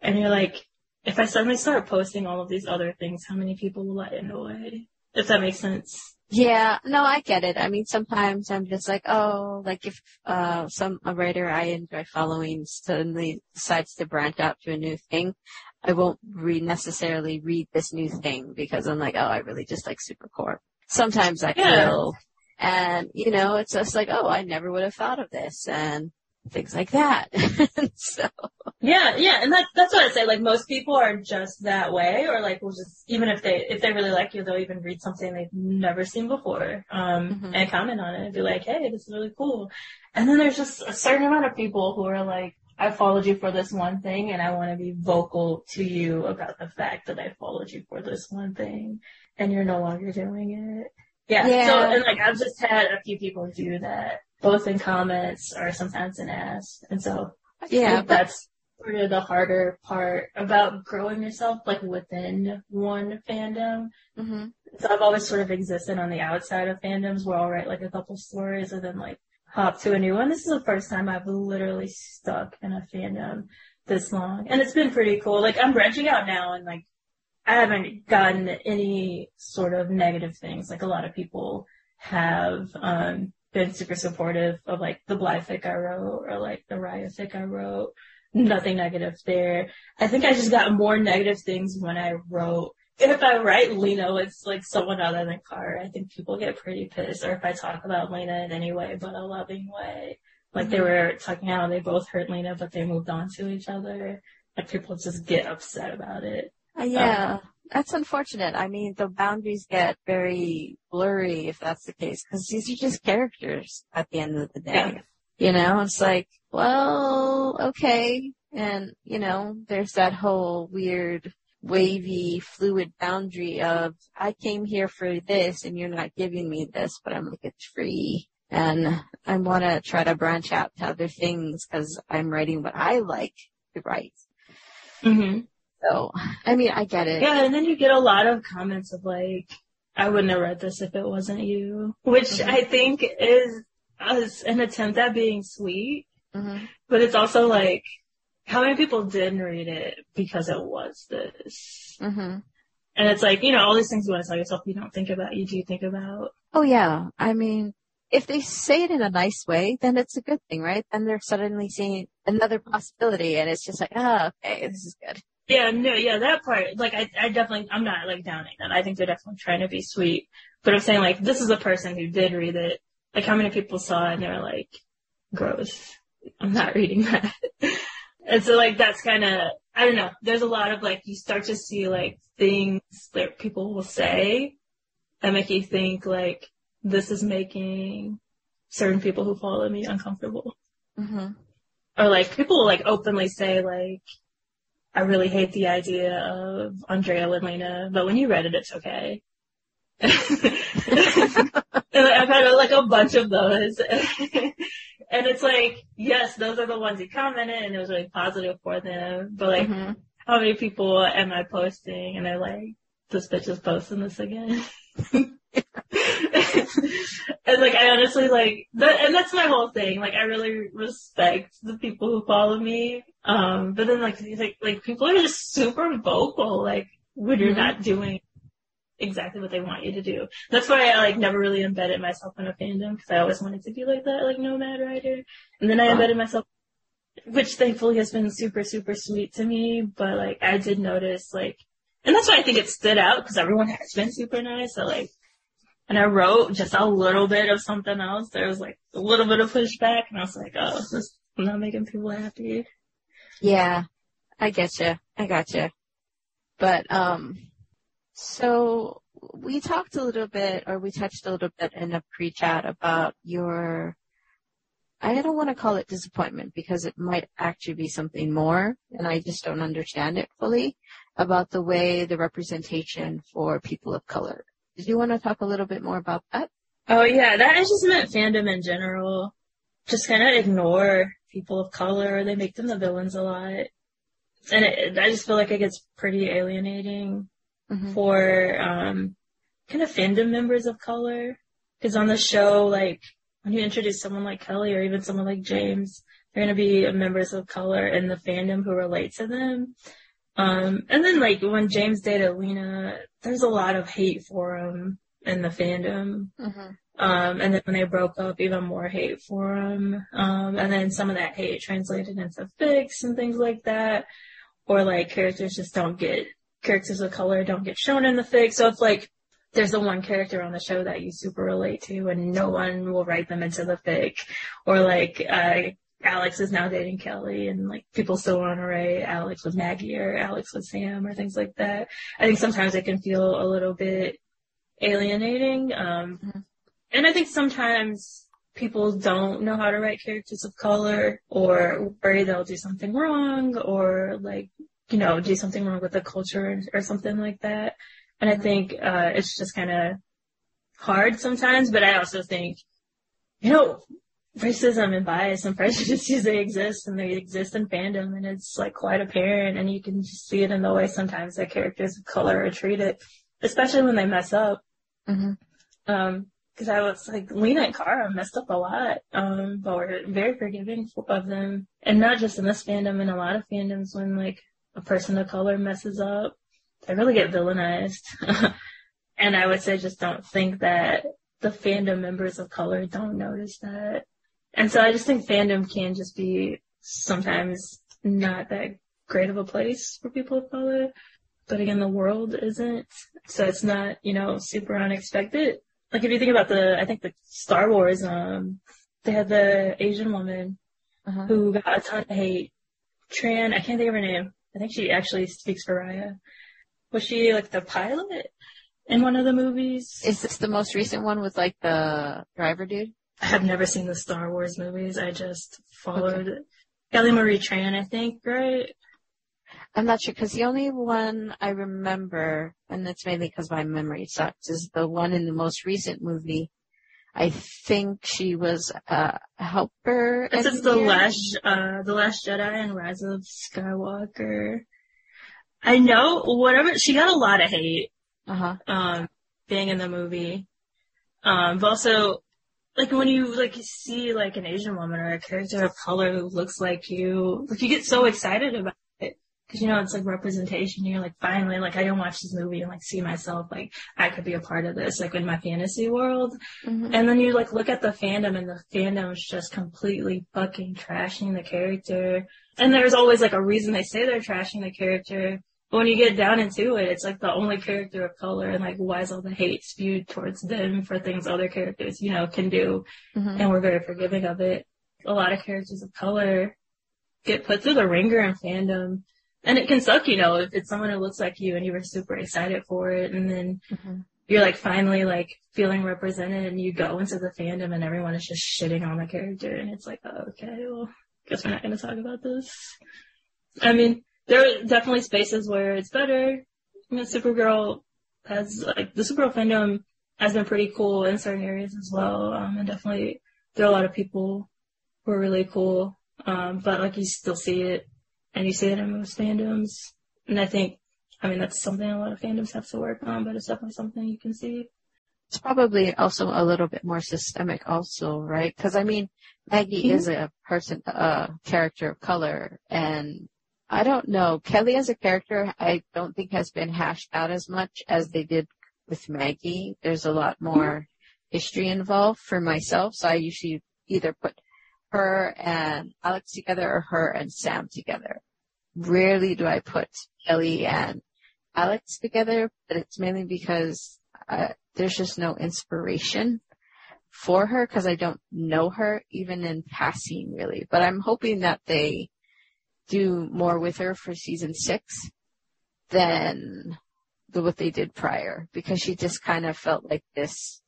Speaker 3: And you're like, if I suddenly start posting all of these other things, how many people will I annoy? If that makes sense.
Speaker 1: Yeah, no, I get it. I mean, sometimes I'm just like, oh, like if uh some a writer I enjoy following suddenly decides to branch out to a new thing, I won't read necessarily read this new thing because I'm like, oh, I really just like Supercorp. Sometimes I
Speaker 3: Yeah.
Speaker 1: feel, and you know, it's just like, oh, I never would have thought of this, and things like that. <laughs> so
Speaker 3: Yeah, yeah, and that's that's what I say. Like most people are just that way, or like will just even if they if they really like you, they'll even read something they've never seen before, um,
Speaker 1: Mhm.
Speaker 3: and comment on it and be like, "Hey, this is really cool." And then there's just a certain amount of people who are like, "I followed you for this one thing, and I want to be vocal to you about the fact that I followed you for this one thing, and you're no longer doing it." Yeah.
Speaker 1: Yeah.
Speaker 3: So and like I've just had a few people do that, both in comments or sometimes in ask, and so I
Speaker 1: Yeah,
Speaker 3: that's sort of the harder part about growing yourself, like within one fandom.
Speaker 1: hmm
Speaker 3: So I've always sort of existed on the outside of fandoms where I'll write like a couple stories and then like hop to a new one. This is the first time I've literally stuck in a fandom this long. And it's been pretty cool. Like I'm branching out now and like I haven't gotten any sort of negative things. Like a lot of people have um been super supportive of like the Blythe fic I wrote or like the Raya fic I wrote. Nothing negative there. I think I just got more negative things when I wrote if I write Lena with like someone other than Kara, I think people get pretty pissed. Or if I talk about Lena in any way but a loving way. Like they were talking how they both hurt Lena but they moved on to each other. Like people just get upset about it.
Speaker 1: Uh, yeah, that's unfortunate. I mean, the boundaries get very blurry if that's the case, because these are just characters at the end of the day.
Speaker 3: Yeah.
Speaker 1: You know, it's like, well, okay. And, you know, there's that whole weird, wavy, fluid boundary of, I came here for this and you're not giving me this, but I'm like, it's free. And I want to try to branch out to other things because I'm writing what I like to write.
Speaker 3: Mm-hmm.
Speaker 1: So, I mean, I get it.
Speaker 3: Yeah, and then you get a lot of comments of like, I wouldn't have read this if it wasn't you, which
Speaker 1: Mhm.
Speaker 3: I think is an attempt at being sweet,
Speaker 1: hmm
Speaker 3: but it's also like, how many people didn't read it because it was this?
Speaker 1: hmm
Speaker 3: And it's like, you know, all these things you want to tell yourself you don't think about, you do think about.
Speaker 1: Oh yeah. I mean, if they say it in a nice way, then it's a good thing, right? Then they're suddenly seeing another possibility and it's just like, ah, okay, this is good.
Speaker 3: Yeah, no, yeah, that part, like, I, I definitely, I'm not, like, downing that. I think they're definitely trying to be sweet. But I'm saying, like, this is a person who did read it. Like, how many people saw it and they were like, gross. I'm not reading that. <laughs> and so, like, that's kind of, I don't know. There's a lot of, like, you start to see, like, things that people will say that make you think, like, this is making certain people who follow me uncomfortable.
Speaker 1: hmm
Speaker 3: Or, like, people will, like, openly say, like, I really hate the idea of Andrea with Lena, but when you read it, it's okay. <laughs> and I've had like a bunch of those. <laughs> and it's like, yes, those are the ones you commented and it was really positive for them. But like,
Speaker 1: hmm
Speaker 3: how many people am I posting and they're like, this bitch is posting this again? <laughs> and like, I honestly like, that, and that's my whole thing. Like, I really respect the people who follow me. Um, but then like, like, like people are just super vocal, like, when you're
Speaker 1: Mhm.
Speaker 3: not doing exactly what they want you to do. That's why I like never really embedded myself in a fandom because I always wanted to be like that, like nomad writer. And then I
Speaker 1: Wow.
Speaker 3: embedded myself, which thankfully has been super, super sweet to me. But like I did notice like, and that's why I think it stood out because everyone has been super nice. So like, and I wrote just a little bit of something else. There was like a little bit of pushback, and I was like, oh, this is not making people happy.
Speaker 1: Yeah, I get you. I got you. But um, so we talked a little bit, or we touched a little bit in a pre-chat about your. I don't want to call it disappointment because it might actually be something more, and I just don't understand it fully about the way the representation for people of color. Did you want to talk a little bit more about that?
Speaker 3: Oh yeah, that I just meant fandom in general. Just kind of ignore people of color. They make them the villains a lot, and it, I just feel like it gets pretty alienating
Speaker 1: Mm-hmm.
Speaker 3: for um, kind of fandom members of color. Because on the show, like when you introduce someone like Kelly or even someone like James, they're going to be members of color in the fandom who relate to them. Um, and then like when James dated Lena, there's a lot of hate for him in the fandom.
Speaker 1: Mm-hmm.
Speaker 3: Um, and then when they broke up, even more hate for him. Um, and then some of that hate translated into fics and things like that. Or like characters just don't get, characters of color don't get shown in the fic. So it's like, there's the one character on the show that you super relate to and no one will write them into the fic. Or like, uh, Alex is now dating Kelly and like people still want to write Alex with Maggie or Alex with Sam or things like that. I think sometimes it can feel a little bit alienating. Um,
Speaker 1: Mm-hmm.
Speaker 3: and I think sometimes people don't know how to write characters of color or worry they'll do something wrong or like, you know, do something wrong with the culture or something like that. And I think, uh, it's just kind of hard sometimes, but I also think, you know, racism and bias and <laughs> prejudices they exist and they exist in fandom and it's like quite apparent and you can just see it in the way sometimes that characters of color are treated, especially when they mess up.
Speaker 1: Mm-hmm.
Speaker 3: Um, cause I was like, Lena and kara messed up a lot, um, but we're very forgiving of them. And not just in this fandom, in a lot of fandoms when like a person of color messes up, they really get villainized. <laughs> and I would say just don't think that the fandom members of color don't notice that. And so I just think fandom can just be sometimes not that great of a place for people of color. But again, the world isn't. So it's not, you know, super unexpected. Like if you think about the, I think the Star Wars, um, they had the Asian woman
Speaker 1: Uh-huh.
Speaker 3: who got a ton of hate. Tran, I can't think of her name. I think she actually speaks for Raya. Was she like the pilot in one of the movies?
Speaker 1: Is this the most recent one with like the driver dude?
Speaker 3: I have never seen the Star Wars movies. I just followed Kelly Marie Tran, I think, right?
Speaker 1: I'm not sure because the only one I remember, and that's mainly because my memory sucks, is the one in the most recent movie. I think she was a helper.
Speaker 3: This is the last, uh, the Last Jedi and Rise of Skywalker. I know, whatever, she got a lot of hate,
Speaker 1: Uh-huh.
Speaker 3: um, being in the movie. Um, but also, like when you like see like an Asian woman or a character of color who looks like you, like you get so excited about it because you know it's like representation. You're like finally like I can watch this movie and like see myself like I could be a part of this like in my fantasy world.
Speaker 1: Mhm.
Speaker 3: And then you like look at the fandom and the fandom is just completely fucking trashing the character. And there's always like a reason they say they're trashing the character. But when you get down into it, it's like the only character of color and like why is all the hate spewed towards them for things other characters, you know, can do.
Speaker 1: Mhm.
Speaker 3: And we're very forgiving of it. A lot of characters of color get put through the ringer in fandom. And it can suck, you know, if it's someone who looks like you and you were super excited for it and then
Speaker 1: Mhm.
Speaker 3: you're like finally like feeling represented and you go into the fandom and everyone is just shitting on the character and it's like, oh, okay, well, guess we're not going to talk about this. I mean, there are definitely spaces where it's better. You know, Supergirl has like the Supergirl fandom has been pretty cool in certain areas as well. Um, and definitely there are a lot of people who are really cool. Um, but like you still see it and you see it in most fandoms. And I think, I mean, that's something a lot of fandoms have to work on, but it's definitely something you can see.
Speaker 1: It's probably also a little bit more systemic also, right? Because I mean, Maggie
Speaker 3: Mhm.
Speaker 1: is a person, a character of color, and I don't know. Kelly as a character, I don't think has been hashed out as much as they did with Maggie. There's a lot more history involved for myself, so I usually either put her and Alex together or her and Sam together. Rarely do I put Kelly and Alex together, but it's mainly because uh, there's just no inspiration for her because I don't know her even in passing really. But I'm hoping that they do more with her for season six than the, what they did prior because she just kind of felt like this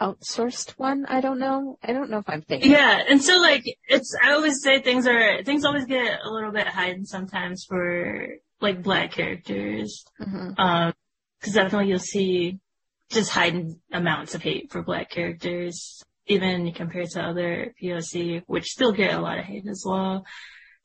Speaker 1: outsourced one. I don't know. I don't know if I'm thinking.
Speaker 3: Yeah, and so like it's I always say things are things always get a little bit heightened sometimes for like black characters.
Speaker 1: Mhm.
Speaker 3: Um, because definitely you'll see just heightened amounts of hate for black characters, even compared to other POC, which still get a lot of hate as well.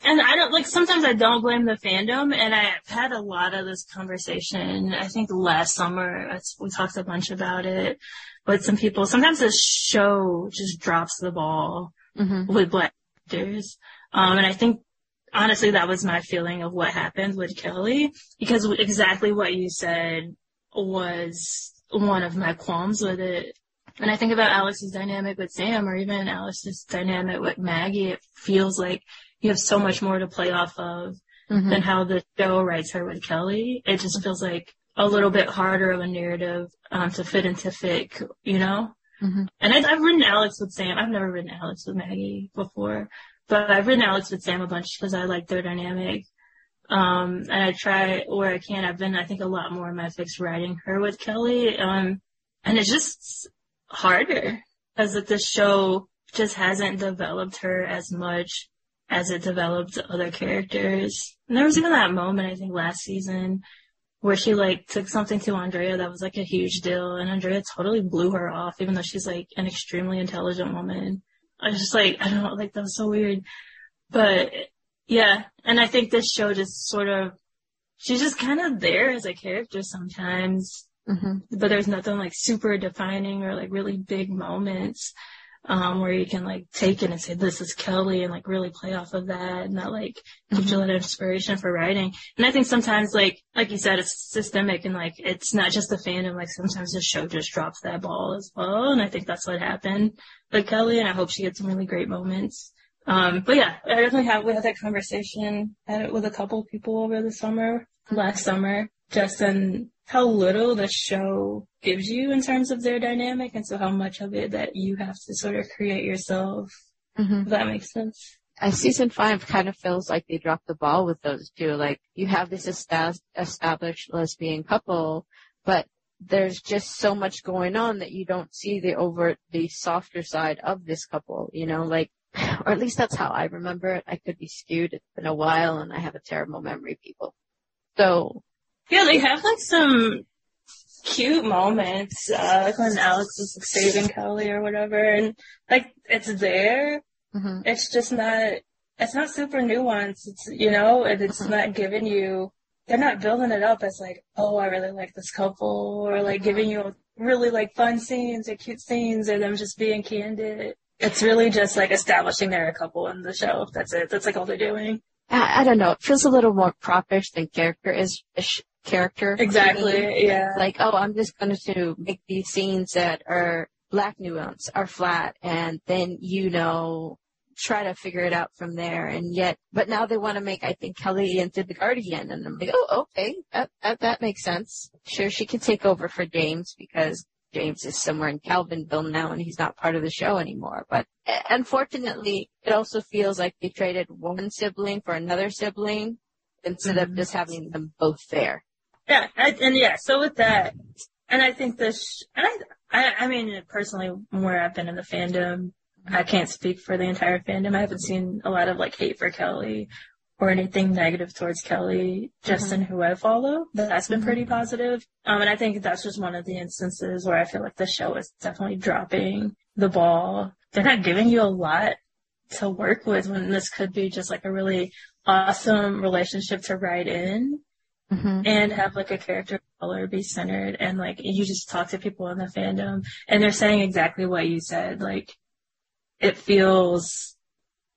Speaker 3: And I don't like sometimes I don't blame the fandom, and I've had a lot of this conversation. I think last summer we talked a bunch about it with some people. Sometimes the show just drops the ball mm-hmm. with black actors, um, and I think honestly that was my feeling of what happened with Kelly because exactly what you said was one of my qualms with it. And I think about Alex's dynamic with Sam, or even Alex's dynamic with Maggie. It feels like you have so much more to play off of mm-hmm. than how the show writes her with Kelly. It just feels like a little bit harder of a narrative um, to fit into fic, you know? Mm-hmm. And I, have written Alex with Sam. I've never written Alex with Maggie before, but I've written Alex with Sam a bunch because I like their dynamic. Um, and I try where I can. I've been, I think, a lot more in my fics writing her with Kelly. Um, and it's just harder because that the show just hasn't developed her as much as it developed other characters. And there was even that moment, I think, last season where she like took something to Andrea that was like a huge deal and Andrea totally blew her off, even though she's like an extremely intelligent woman. I was just like, I don't know, like that was so weird. But yeah, and I think this show just sort of, she's just kind of there as a character sometimes. Mm-hmm. But there's nothing like super defining or like really big moments um, where you can like take it and say, this is Kelly and like really play off of that and that like mm-hmm. gives you a lot of inspiration for writing. And I think sometimes like, like you said, it's systemic and like, it's not just the fandom, like sometimes the show just drops that ball as well. And I think that's what happened with Kelly and I hope she gets some really great moments. Um, but yeah, I definitely have, we had that conversation with a couple people over the summer, last summer, just in how little the show gives you in terms of their dynamic, and so how much of it that you have to sort of create yourself. Mm-hmm. If that makes sense.
Speaker 1: Uh, season five kind of feels like they dropped the ball with those two. Like you have this established lesbian couple, but there's just so much going on that you don't see the overt, the softer side of this couple. You know, like, or at least that's how I remember it. I could be skewed. It's been a while, and I have a terrible memory, people. So
Speaker 3: yeah, they have like some cute moments, uh, like when Alex is like, saving Kelly or whatever, and like it's there. Mm-hmm. It's just not. It's not super nuanced. It's you know, and it's mm-hmm. not giving you. They're not building it up as like, oh, I really like this couple, or like giving you really like fun scenes or cute scenes, or them just being candid. It's really just like establishing they're a couple in the show. That's it. That's like all they're doing.
Speaker 1: I, I don't know. It feels a little more propish than character is character.
Speaker 3: Exactly. Yeah.
Speaker 1: Like, oh, I'm just going to make these scenes that are black nuance, are flat, and then you know try to figure it out from there. And yet, but now they want to make, I think, Kelly into the Guardian. And I'm like, oh, okay, that, that, that makes sense. Sure, she can take over for James because James is somewhere in Calvinville now and he's not part of the show anymore. But unfortunately, it also feels like they traded one sibling for another sibling instead mm-hmm. of just having them both there.
Speaker 3: Yeah, I, and yeah, so with that, and I think this, and I, I, I mean, personally, where I've been in the fandom, I can't speak for the entire fandom. I haven't seen a lot of like hate for Kelly or anything negative towards Kelly, just mm-hmm. in who I follow. That's been pretty positive. Um, and I think that's just one of the instances where I feel like the show is definitely dropping the ball. They're not giving you a lot to work with when this could be just like a really awesome relationship to write in mm-hmm. and have like a character color be centered and like you just talk to people in the fandom and they're saying exactly what you said. Like it feels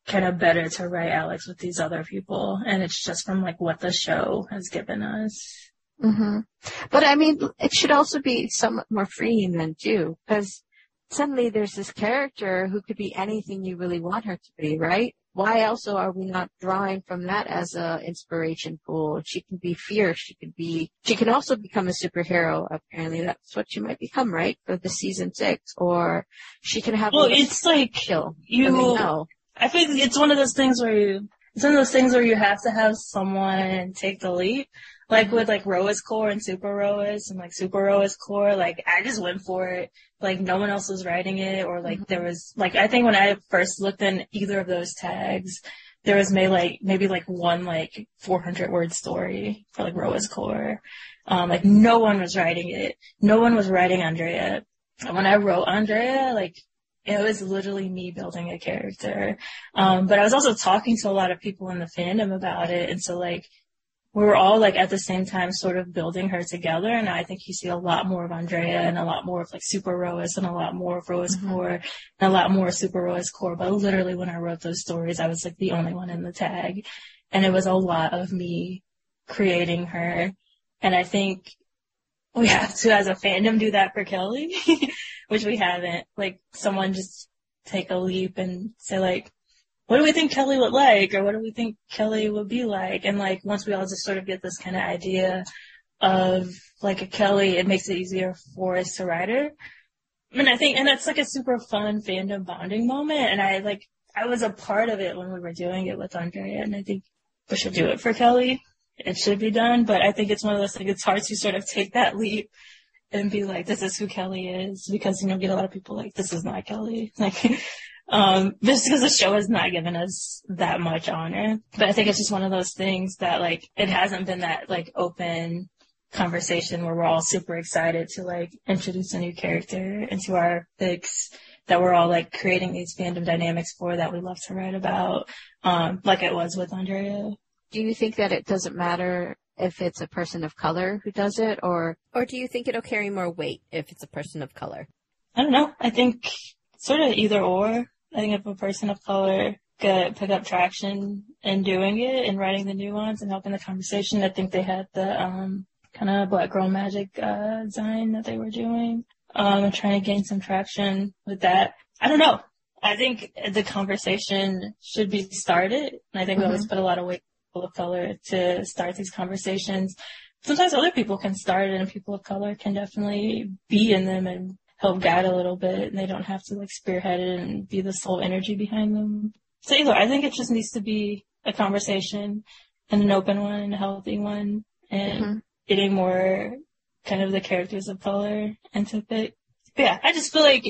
Speaker 3: kind of better to write Alex with these other people and it's just from like what the show has given us.
Speaker 1: Mm-hmm. But I mean, it should also be somewhat more freeing than too, because suddenly there's this character who could be anything you really want her to be, right? Why also are we not drawing from that as a inspiration pool? She can be fierce. She could be, she can also become a superhero. Apparently that's what she might become, right? For the season six. Or she can have,
Speaker 3: well, it's like, kill. you, I, mean. I think it's one of those things where you, it's one of those things where you have to have someone take the leap like with like Roa's core and Super Roa's and like Super Roa's core, like I just went for it. Like no one else was writing it or like there was like I think when I first looked in either of those tags, there was maybe like maybe like one like 400 word story for like Roa's core. Um, like no one was writing it. No one was writing Andrea. And when I wrote Andrea, like it was literally me building a character. Um, but I was also talking to a lot of people in the fandom about it. And so like, we were all like at the same time sort of building her together. And I think you see a lot more of Andrea and a lot more of like Super Roas and a lot more of Roas mm-hmm. Core and a lot more Super Roas Core. But literally when I wrote those stories, I was like the only one in the tag. And it was a lot of me creating her. And I think we have to, as a fandom, do that for Kelly, <laughs> which we haven't. Like, someone just take a leap and say, like, what do we think Kelly would like, or what do we think Kelly would be like? And like, once we all just sort of get this kind of idea of like a Kelly, it makes it easier for us to write her. And I think, and that's like a super fun fandom bonding moment. And I like, I was a part of it when we were doing it with Andrea, and I think we should do it for Kelly it should be done. But I think it's one of those things, it's hard to sort of take that leap and be like, this is who Kelly is because, you know, get a lot of people like, this is not Kelly. <laughs> Like, um, <laughs> just because the show has not given us that much honor. But I think it's just one of those things that like, it hasn't been that like open conversation where we're all super excited to like introduce a new character into our fics that we're all like creating these fandom dynamics for that we love to write about. Um, like it was with Andrea
Speaker 1: do you think that it doesn't matter if it's a person of color who does it or
Speaker 4: or do you think it'll carry more weight if it's a person of color?
Speaker 3: I don't know. I think sort of either or. I think if a person of color could pick up traction in doing it and writing the nuance and helping the conversation, I think they had the um, kind of Black Girl Magic uh, design that they were doing um, and trying to gain some traction with that. I don't know. I think the conversation should be started. And I think mm-hmm. we always mm-hmm. put a lot of weight people of color to start these conversations. Sometimes other people can start it and people of color can definitely be in them and help guide a little bit and they don't have to like spearhead it and be the sole energy behind them. So either I think it just needs to be a conversation and an open one and a healthy one and mm-hmm. getting more kind of the characters of color into it. But yeah, I just feel like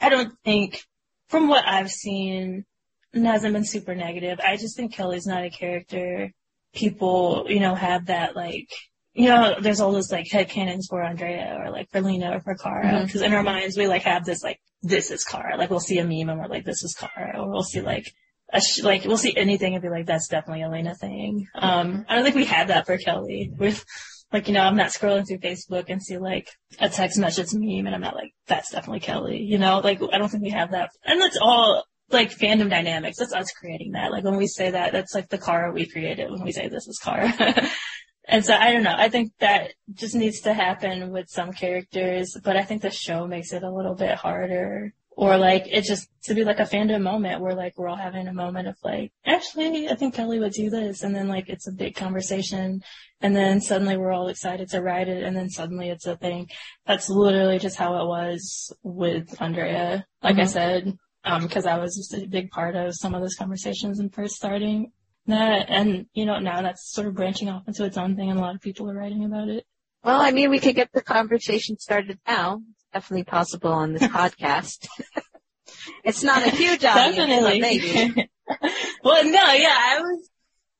Speaker 3: I don't think from what I've seen it hasn't been super negative. I just think Kelly's not a character people, you know, have that like, you know, there's all those like head canons for Andrea or like for Lena or for Kara. Because mm-hmm. in our minds, we like have this like, this is Kara. Like we'll see a meme and we're like, this is Kara. Or we'll see like, a sh- like we'll see anything and be like, that's definitely a Lena thing. Um, I don't think we had that for Kelly. With like, you know, I'm not scrolling through Facebook and see like a text message meme and I'm not like, that's definitely Kelly. You know, like I don't think we have that. And that's all like fandom dynamics. That's us creating that. Like when we say that, that's like the Kara we created when we say this is Kara. <laughs> and so I don't know. I think that just needs to happen with some characters, but I think the show makes it a little bit harder. Or like it just to be like a fandom moment where like we're all having a moment of like, actually, I think Kelly would do this, and then like it's a big conversation, and then suddenly we're all excited to write it, and then suddenly it's a thing. That's literally just how it was with Andrea. Like mm-hmm. I said, because um, I was just a big part of some of those conversations and first starting that. And, you know, now that's sort of branching off into its own thing and a lot of people are writing about it.
Speaker 1: Well, I mean, we could get the conversation started now. It's definitely possible on this <laughs> podcast. <laughs> it's not a huge audience, definitely. maybe. <laughs>
Speaker 3: well, no, yeah, I was,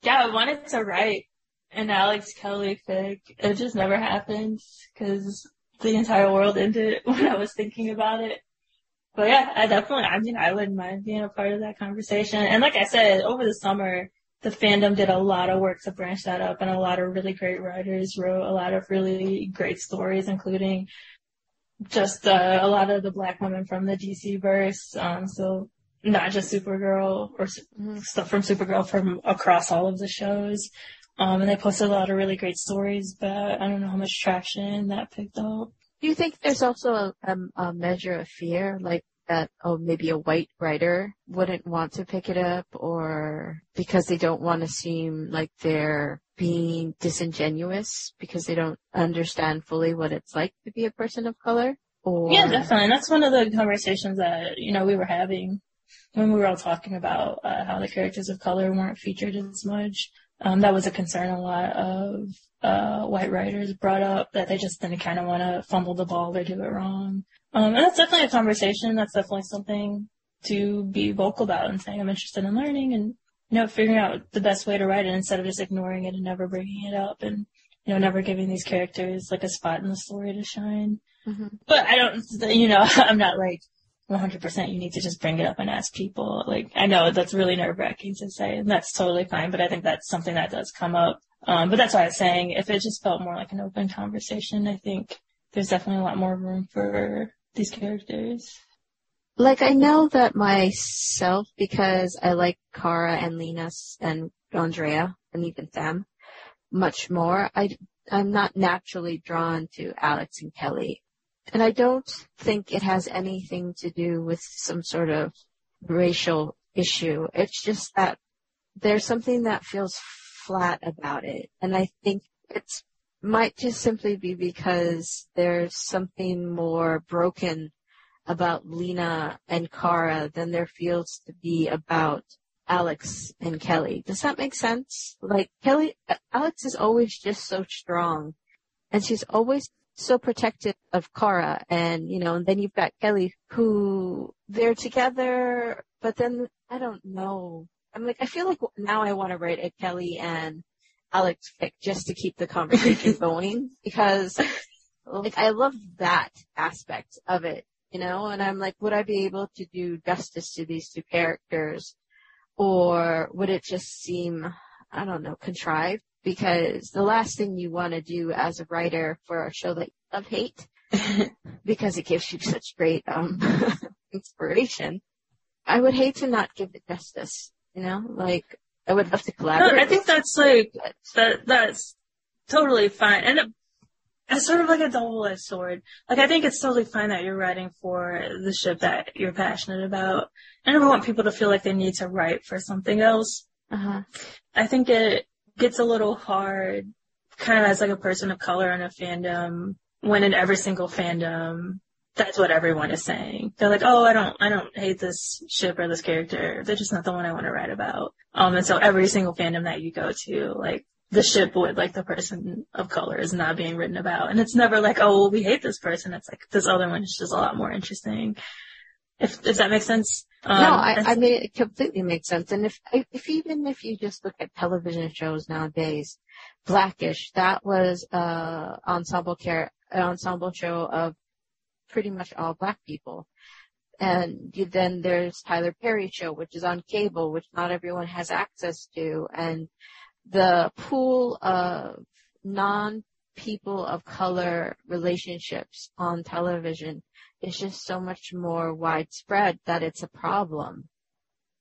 Speaker 3: yeah, I wanted to write an Alex Kelly fic. It just never happened because the entire world ended when I was thinking about it. But yeah, I definitely, I mean, I wouldn't mind being a part of that conversation. And like I said, over the summer, the fandom did a lot of work to branch that up and a lot of really great writers wrote a lot of really great stories, including just uh, a lot of the black women from the DC verse. Um, so not just Supergirl or mm-hmm. stuff from Supergirl from across all of the shows. Um, and they posted a lot of really great stories, but I don't know how much traction that picked up.
Speaker 1: Do you think there's also a, a, a measure of fear, like that, oh, maybe a white writer wouldn't want to pick it up or because they don't want to seem like they're being disingenuous because they don't understand fully what it's like to be a person of color? Or...
Speaker 3: Yeah, definitely. That's one of the conversations that, you know, we were having when we were all talking about uh, how the characters of color weren't featured as much. Um, that was a concern a lot of uh, white writers brought up that they just didn't kind of want to fumble the ball or do it wrong. Um, and that's definitely a conversation. That's definitely something to be vocal about and saying I'm interested in learning and you know figuring out the best way to write it instead of just ignoring it and never bringing it up and you know never giving these characters like a spot in the story to shine. Mm-hmm. But I don't, you know, <laughs> I'm not like 100% you need to just bring it up and ask people. Like, I know that's really nerve wracking to say, and that's totally fine, but I think that's something that does come up. Um, but that's why I was saying if it just felt more like an open conversation, I think there's definitely a lot more room for these characters.
Speaker 1: Like, I know that myself, because I like Kara and Linus and Andrea and even them much more, I, I'm not naturally drawn to Alex and Kelly. And I don't think it has anything to do with some sort of racial issue. It's just that there's something that feels flat about it. And I think it might just simply be because there's something more broken about Lena and Kara than there feels to be about Alex and Kelly. Does that make sense? Like Kelly, uh, Alex is always just so strong and she's always so protective of Kara and, you know, and then you've got Kelly who they're together, but then I don't know. I'm like, I feel like now I want to write a Kelly and Alex fic just to keep the conversation <laughs> going because like I love that aspect of it, you know, and I'm like, would I be able to do justice to these two characters or would it just seem, I don't know, contrived? because the last thing you want to do as a writer for a show that you love hate <laughs> because it gives you such great um <laughs> inspiration. I would hate to not give it justice, you know? Like I would love to collaborate.
Speaker 3: No, I think that's like that that's totally fine. And it, it's sort of like a double-edged sword. Like I think it's totally fine that you're writing for the ship that you're passionate about. I never want people to feel like they need to write for something else.
Speaker 1: Uh-huh.
Speaker 3: I think it gets a little hard kind of as like a person of color in a fandom when in every single fandom that's what everyone is saying. They're like, oh, I don't, I don't hate this ship or this character. They're just not the one I want to write about. Um, and so every single fandom that you go to, like, the ship with like the person of color is not being written about. And it's never like, oh, well, we hate this person. It's like this other one is just a lot more interesting. If, if that makes sense.
Speaker 1: Um, no, I, I mean, it completely makes sense. And if, if even if you just look at television shows nowadays, Blackish, that was a ensemble care, an ensemble show of pretty much all black people. And then there's Tyler Perry show, which is on cable, which not everyone has access to. And the pool of non people of color relationships on television is just so much more widespread that it's a problem.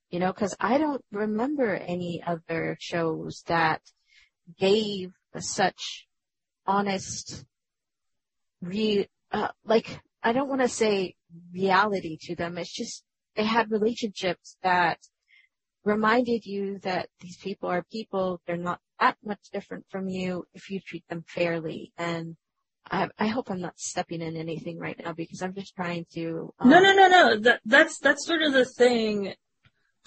Speaker 1: You know, cause I don't remember any other shows that gave such honest, re, uh, like, I don't want to say reality to them. It's just, they had relationships that reminded you that these people are people. They're not that much different from you if you treat them fairly. And I, I hope I'm not stepping in anything right now because I'm just trying to.
Speaker 3: Um, no, no, no, no. That, that's that's sort of the thing.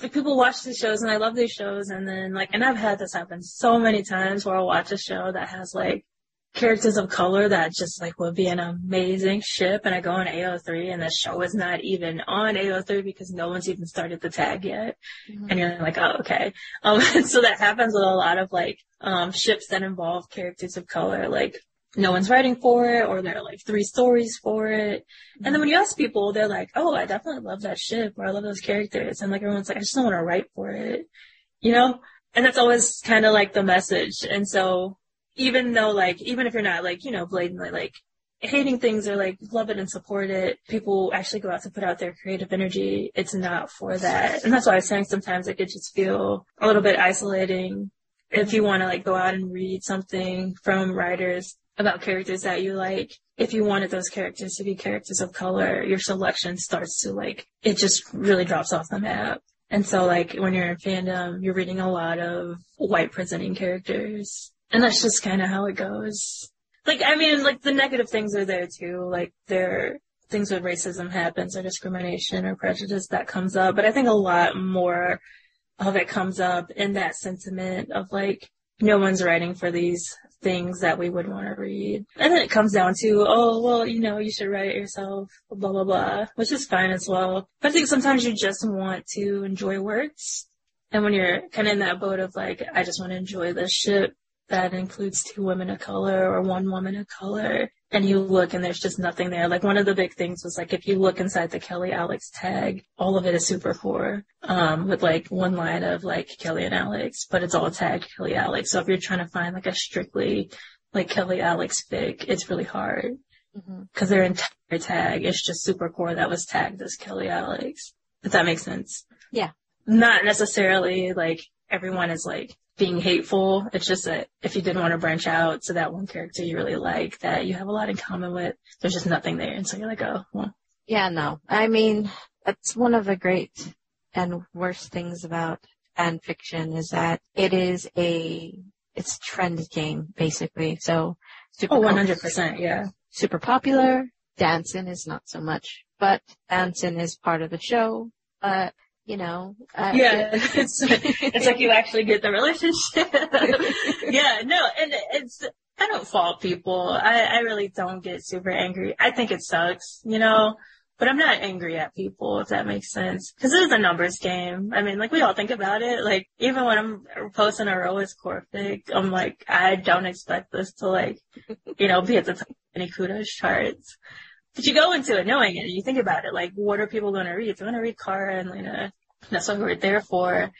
Speaker 3: Like people watch these shows and I love these shows, and then like, and I've had this happen so many times where I'll watch a show that has like characters of color that just like would be an amazing ship, and I go on AO3 and the show is not even on AO3 because no one's even started the tag yet, mm-hmm. and you're like, oh, okay. Um, <laughs> so that happens with a lot of like um ships that involve characters of color, like no one's writing for it or there are like three stories for it. And then when you ask people, they're like, oh, I definitely love that ship or I love those characters. And like everyone's like, I just don't want to write for it, you know? And that's always kind of like the message. And so even though like, even if you're not like, you know, blatantly like hating things or like love it and support it, people actually go out to put out their creative energy. It's not for that. And that's why I was saying sometimes it could just feel a little bit isolating if you want to like go out and read something from writers about characters that you like, if you wanted those characters to be characters of color, your selection starts to like, it just really drops off the map. And so like when you're in fandom, you're reading a lot of white presenting characters. And that's just kind of how it goes. Like, I mean, like the negative things are there too. Like there, things when racism happens or discrimination or prejudice that comes up. But I think a lot more of it comes up in that sentiment of like, no one's writing for these things that we would want to read. And then it comes down to, oh, well, you know, you should write it yourself, blah, blah, blah, which is fine as well. But I think sometimes you just want to enjoy works. And when you're kind of in that boat of like, I just want to enjoy this ship that includes two women of color or one woman of color, and you look and there's just nothing there. Like one of the big things was like if you look inside the Kelly Alex tag, all of it is Supercorp, um, with like one line of like Kelly and Alex, but it's all tagged Kelly Alex. So if you're trying to find like a strictly like Kelly Alex fic, it's really hard because mm-hmm. their entire tag is just Supercorp that was tagged as Kelly Alex. If that makes sense.
Speaker 1: Yeah.
Speaker 3: Not necessarily like everyone is like being hateful. It's just that if you didn't want to branch out to that one character you really like that you have a lot in common with, there's just nothing there. And so you're like, oh, well.
Speaker 1: Yeah, no. I mean, that's one of the great and worst things about fan fiction is that it is a, it's trend game, basically. So,
Speaker 3: super. Oh, 100%, yeah.
Speaker 1: Super popular. Dancing is not so much, but dancing is part of the show. But you know.
Speaker 3: Uh, yeah, <laughs> it's it's like you actually get the relationship. <laughs> yeah, no, and it's I don't fault people. I I really don't get super angry. I think it sucks, you know. But I'm not angry at people, if that makes sense. Because it is a numbers game. I mean, like, we all think about it. Like, even when I'm posting a row core fic, I'm like, I don't expect this to, like, you know, be at the top of any kudos charts. But you go into it knowing it, and you think about it, like, what are people going to read? They're going to read Kara and Lena. That's what we're there for.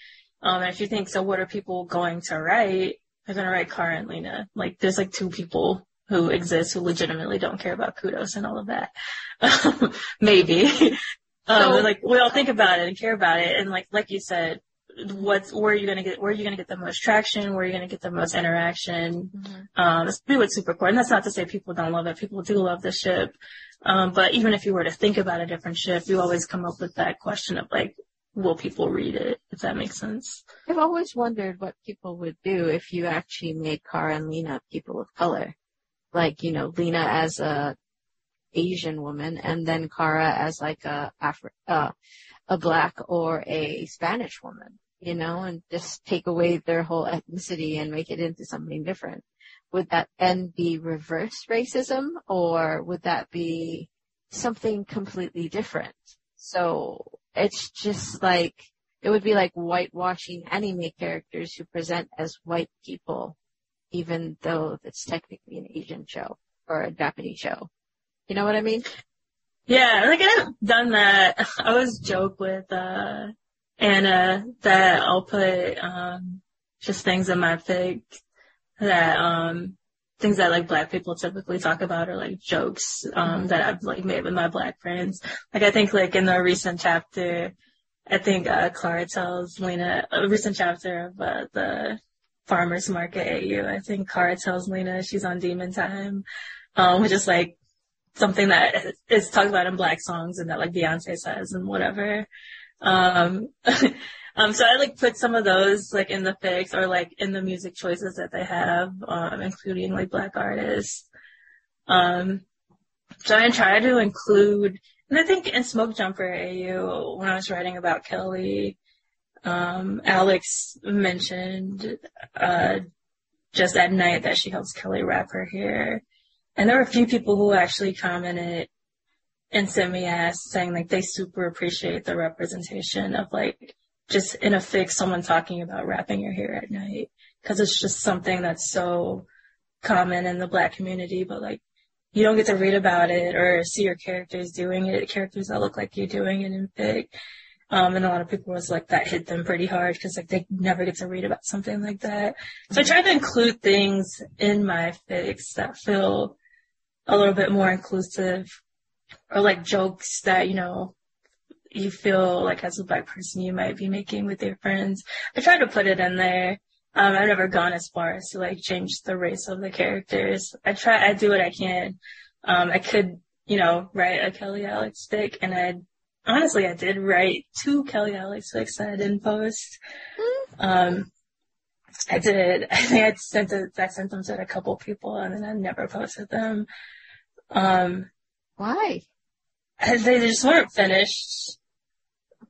Speaker 3: Um, and if you think, so what are people going to write? They're going to write Kara and Lena. Like, there's like two people who exist who legitimately don't care about kudos and all of that. <laughs> Maybe. um, so, like, we all think about it and care about it. And like, like you said, what's where are you gonna get where are you gonna get the most traction where are you gonna get the most interaction mm-hmm. um especially with Supercorp and that's not to say people don't love it people do love the ship um but even if you were to think about a different shift, you always come up with that question of like will people read it, if that makes sense.
Speaker 1: I've always wondered what people would do if you actually made Kara and Lena people of color. Like, you know, Lena as a Asian woman and then Kara as like a Afri- uh, a black or a Spanish woman, you know, and just take away their whole ethnicity and make it into something different. Would that then be reverse racism or would that be something completely different? So it's just like it would be like whitewashing anime characters who present as white people, even though it's technically an Asian show or a Japanese show. You know what I mean?
Speaker 3: Yeah, like I've done that. <laughs> I always joke with uh Anna that I'll put um just things in my fic that um things that like black people typically talk about are like jokes um that I've like made with my black friends. Like I think like in the recent chapter, I think uh Clara tells Lena a recent chapter of uh, the farmers market at you. I think Kara tells Lena she's on demon time, um, which is like something that is talked about in black songs and that like Beyonce says and whatever. Um, <laughs> Um, so I like put some of those like in the fics or like in the music choices that they have, um, including like black artists. Um, so I try to include, and I think in Smoke Jumper AU, when I was writing about Kelly, um, Alex mentioned, uh, just at night that she helps Kelly wrap her hair. And there were a few people who actually commented and sent me ass saying like they super appreciate the representation of like just in a fix someone talking about wrapping your hair at night. Because it's just something that's so common in the black community but like you don't get to read about it or see your characters doing it characters that look like you're doing it in fic um, and a lot of people was like that hit them pretty hard because like they never get to read about something like that. So i try to include things in my fics that feel a little bit more inclusive or like jokes that you know you feel like as a black person you might be making with your friends. I try to put it in there. Um, I've never gone as far as to like change the race of the characters. I try, I do what I can. Um, I could, you know, write a Kelly Alex fic and I honestly, I did write two Kelly Alex fics that I didn't post. Um, I did. <laughs> I think I sent it, I sent them to a couple people and then I never posted them. Um,
Speaker 1: why?
Speaker 3: They just weren't finished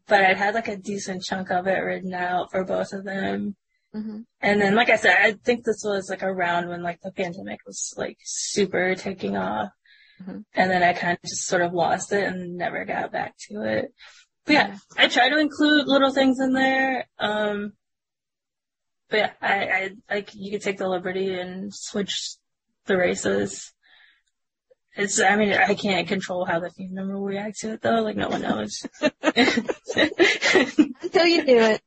Speaker 3: but I'd had like a decent chunk of it written out for both of them. Mm-hmm. And then, like I said, I think this was like around when like the pandemic was like super taking off. Mm-hmm. And then I kind of just sort of lost it and never got back to it. But yeah, I try to include little things in there. Um, but yeah, I, I like you could take the liberty and switch the races It's, I mean, I can't control how the fandom will react to it though. Like no one knows. <laughs>
Speaker 1: Until you do it.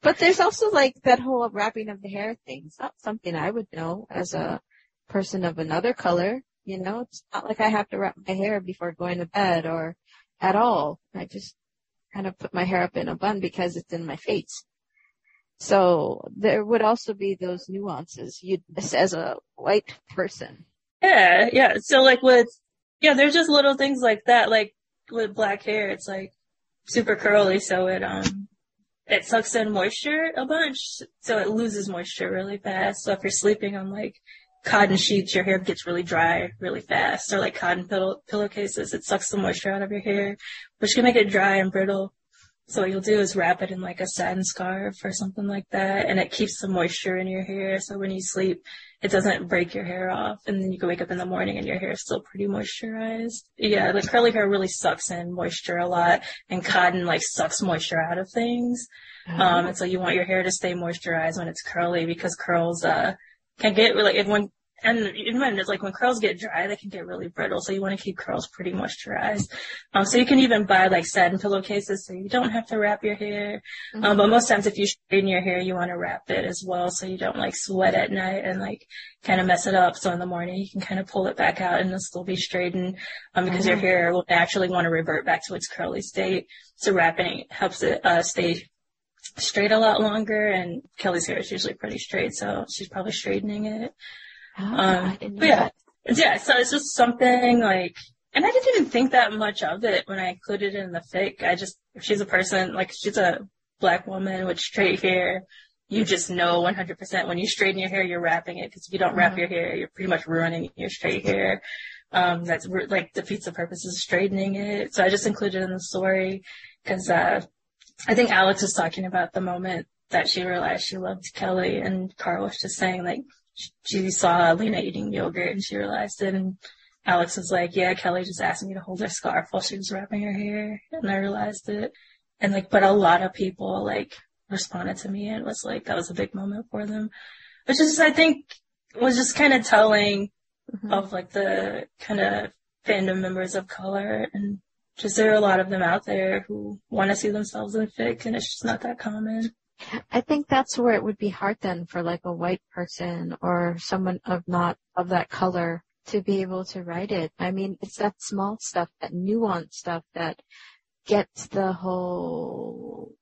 Speaker 1: But there's also like that whole wrapping of the hair thing. It's not something I would know as a person of another color. You know, it's not like I have to wrap my hair before going to bed or at all. I just kind of put my hair up in a bun because it's in my face. So there would also be those nuances. You, as a white person.
Speaker 3: Yeah, yeah. So like with, yeah, there's just little things like that. Like with black hair, it's like super curly, so it um it sucks in moisture a bunch, so it loses moisture really fast. So if you're sleeping on like cotton sheets, your hair gets really dry really fast, or like cotton pillow pillowcases, it sucks the moisture out of your hair, which can make it dry and brittle. So what you'll do is wrap it in like a satin scarf or something like that, and it keeps the moisture in your hair. So when you sleep, it doesn't break your hair off, and then you can wake up in the morning and your hair is still pretty moisturized. Yeah, like curly hair really sucks in moisture a lot, and cotton like sucks moisture out of things. Mm-hmm. Um, and so you want your hair to stay moisturized when it's curly because curls uh can get really if when and even when it's like when curls get dry, they can get really brittle. So you want to keep curls pretty moisturized. Um, so you can even buy like satin pillowcases so you don't have to wrap your hair. Mm-hmm. Um, but most times if you straighten your hair, you want to wrap it as well so you don't like sweat at night and like kind of mess it up. So in the morning you can kind of pull it back out and it'll still be straightened, um, because mm-hmm. your hair will naturally want to revert back to its curly state. So wrapping helps it, uh, stay straight a lot longer and Kelly's hair is usually pretty straight. So she's probably straightening it. Oh, um, but yeah, yeah. So it's just something like, and I didn't even think that much of it when I included it in the fic. I just, if she's a person, like she's a black woman with straight hair, you just know 100% when you straighten your hair, you're wrapping it. Because if you don't wrap mm-hmm. your hair, you're pretty much ruining your straight hair. Um, that's like defeats the purpose of straightening it. So I just included it in the story because, uh, I think Alex was talking about the moment that she realized she loved Kelly and Kara was just saying like, she saw Lena eating yogurt and she realized it. And Alex was like, yeah, Kelly just asked me to hold her scarf while she was wrapping her hair. And I realized it. And like, but a lot of people like responded to me and was like, that was a big moment for them, which is, I think was just kind of telling mm-hmm. of like the kind of fandom members of color and just there are a lot of them out there who want to see themselves in fic and it's just not that common.
Speaker 1: I think that's where it would be hard then for like a white person or someone of not of that color to be able to write it. I mean, it's that small stuff, that nuanced stuff that gets the whole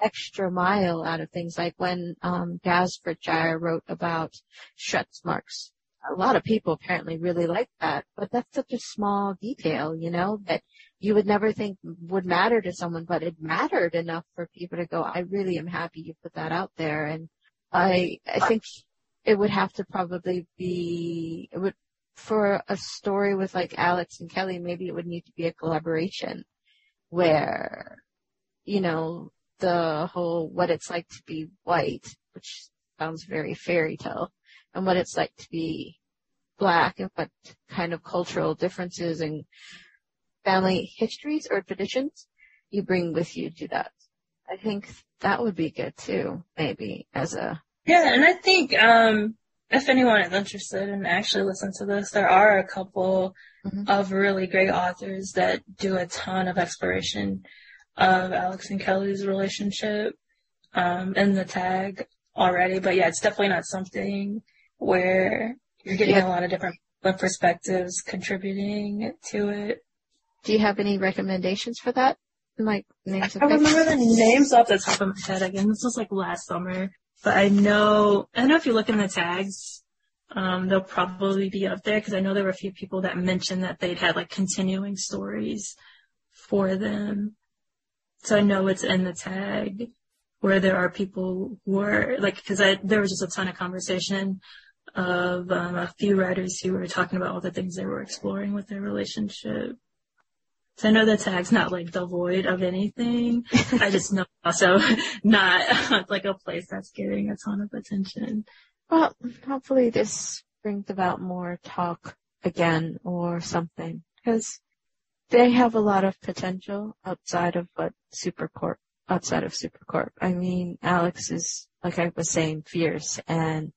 Speaker 1: extra mile out of things. Like when um Gaz Britshire wrote about stretch marks. A lot of people apparently really like that, but that's such a small detail, you know, that you would never think would matter to someone, but it mattered enough for people to go, I really am happy you put that out there. And I, I think it would have to probably be, it would, for a story with like Alex and Kelly, maybe it would need to be a collaboration where, you know, the whole what it's like to be white, which sounds very fairy tale, and what it's like to be black and what kind of cultural differences and family histories or traditions you bring with you to that. I think that would be good too, maybe as a.
Speaker 3: Yeah, and I think, um, if anyone is interested and actually listen to this, there are a couple mm-hmm. of really great authors that do a ton of exploration of Alex and Kelly's relationship, um, in the tag already. But yeah, it's definitely not something where you're getting yeah. a lot of different perspectives contributing to it.
Speaker 1: Do you have any recommendations for that? Like
Speaker 3: names I remember the names off the top of my head again. This was like last summer. But I know I know if you look in the tags, um, they'll probably be up there because I know there were a few people that mentioned that they'd had like continuing stories for them. So I know it's in the tag where there are people who are like, because I there was just a ton of conversation of um, a few writers who were talking about all the things they were exploring with their relationship. So I know the tag's not like devoid of anything. I just know also <laughs> not <laughs> like a place that's getting a ton of attention.
Speaker 1: Well, hopefully this brings about more talk again or something because they have a lot of potential outside of what Supercorp, outside of Supercorp. I mean, Alex is, like I was saying, fierce and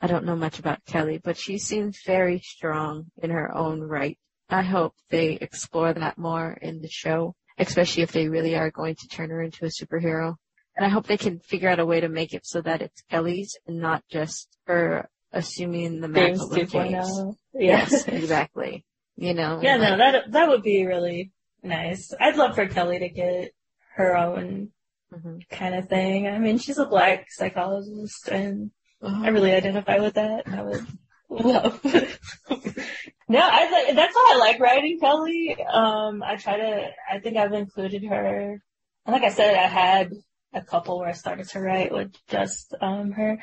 Speaker 1: I don't know much about Kelly, but she seems very strong in her own right. I hope they explore that more in the show, especially if they really are going to turn her into a superhero. And I hope they can figure out a way to make it so that it's Kelly's and not just her assuming the mantle of James.
Speaker 3: 2.0. Yeah.
Speaker 1: Yes, exactly. You know.
Speaker 3: Yeah, no, that that would be really nice. I'd love for Kelly to get her own
Speaker 1: Mhm.
Speaker 3: kind of thing. I mean, she's a black psychologist, and I really identify with that. I would love. no, I like that's why I like writing Kelly. Um, I try to. I think I've included her. And like I said, I had a couple where I started to write with just um her.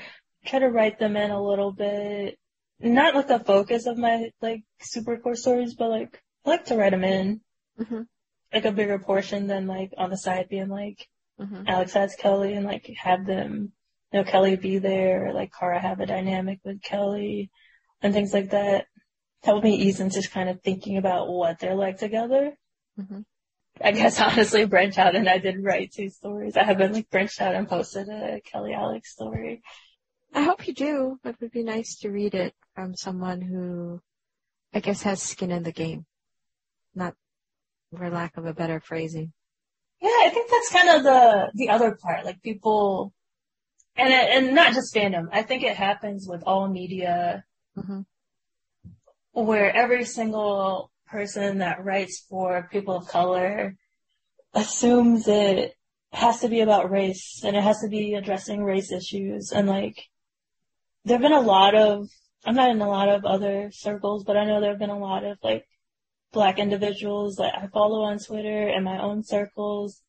Speaker 3: Try to write them in a little bit. Not like the focus of my like Supercorp stories, but like I like to write them in
Speaker 1: Mhm.
Speaker 3: like a bigger portion than like on the side being like
Speaker 1: Mhm.
Speaker 3: Alex has Kelly and like have them, you know, Kelly be there, or like Kara have a dynamic with Kelly and things like that. Help me ease into kind of thinking about what they're like together.
Speaker 1: Mhm.
Speaker 3: I guess <laughs> honestly branch out and I did write two stories. I haven't like branched out and posted a Kelly Alex story.
Speaker 1: I hope you do. It would be nice to read it from someone who, I guess, has skin in the game. Not for lack of a better phrasing.
Speaker 3: Yeah, I think that's kind of the the other part. Like people, and and not just fandom. I think it happens with all media
Speaker 1: hmm
Speaker 3: where every single person that writes for people of color assumes it has to be about race and it has to be addressing race issues and like there have been a lot of I'm not in a lot of other circles, but I know there have been a lot of like black individuals that I follow on Twitter and my own circles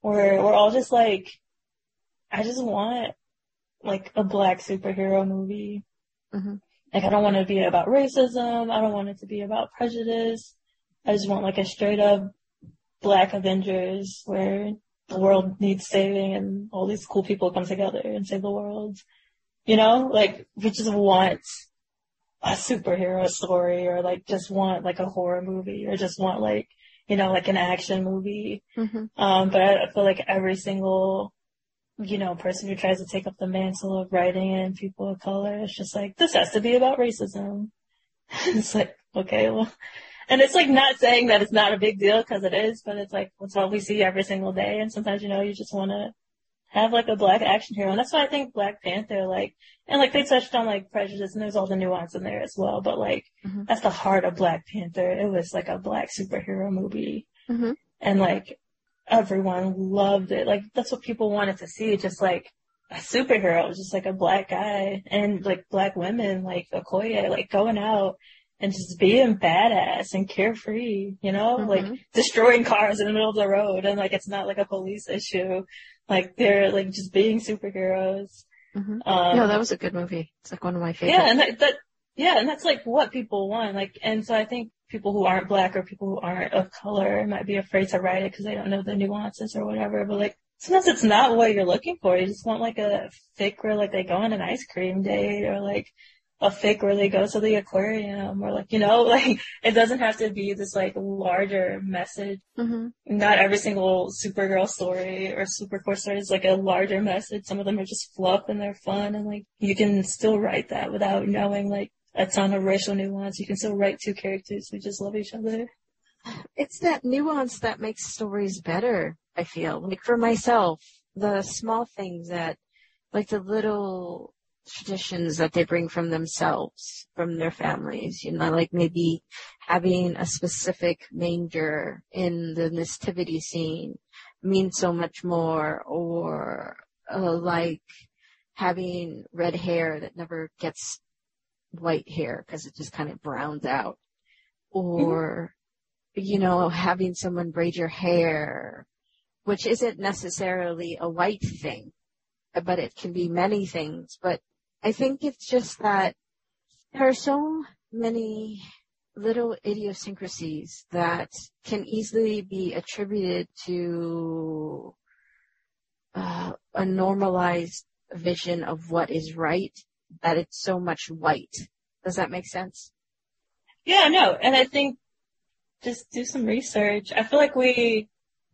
Speaker 3: where we're all just like I just want like a black superhero movie.
Speaker 1: Mhm.
Speaker 3: Like I don't want it to be about racism. I don't want it to be about prejudice. I just want like a straight up black Avengers where the world needs saving and all these cool people come together and save the world. You know, like we just want a superhero story or like just want like a horror movie or just want like, you know, like an action movie.
Speaker 1: hmm
Speaker 3: Um, but I feel like every single, you know, person who tries to take up the mantle of writing in people of color, it's just like, this has to be about racism. <laughs> it's like, okay, well, and it's like not saying that it's not a big deal because it is, but it's like, it's what we see every single day. And sometimes, you know, you just want to have like a black action hero. And that's why I think Black Panther, like, and like they touched on like prejudice and there's all the nuance in there as well. But like,
Speaker 1: Mhm.
Speaker 3: that's the heart of Black Panther. It was like a black superhero movie
Speaker 1: hmm
Speaker 3: and like everyone loved it. Like that's what people wanted to see, just like a superhero, just like a black guy and like black women, like Okoye, like going out and just being badass and carefree, you know,
Speaker 1: Mhm.
Speaker 3: like destroying cars in the middle of the road and like it's not like a police issue. Like they're like just being superheroes.
Speaker 1: hmm
Speaker 3: Um,
Speaker 1: no, that was a good movie. It's like one of my favorites.
Speaker 3: yeah, and that, that yeah, and that's like what people want. Like, and so I think people who aren't black or people who aren't of color might be afraid to write it because they don't know the nuances or whatever. But like, sometimes it's not what you're looking for. You just want like a fic where like they go on an ice cream date or like a fic where they go to the aquarium or like you know <laughs> like it doesn't have to be this like larger message
Speaker 1: hmm
Speaker 3: not every single Supergirl story or Supercorp story is like a larger message. Some of them are just fluff and they're fun and like you can still write that without knowing like a ton of racial nuance. You can still write two characters who just love each other.
Speaker 1: It's that nuance that makes stories better, I feel. Like for myself, the small things that, like the little traditions that they bring from themselves, from their families, you know, like maybe having a specific manger in the nativity scene means so much more, or uh, like having red hair that never gets white hair because it just kind of browns out, or you know, having someone braid your hair, which isn't necessarily a white thing, but it can be many things. But I think it's just that there are so many little idiosyncrasies that can easily be attributed to uh, a normalized vision of what is right that it's so much white. Does that make sense?
Speaker 3: Yeah, no, and I think just do some research. I feel like we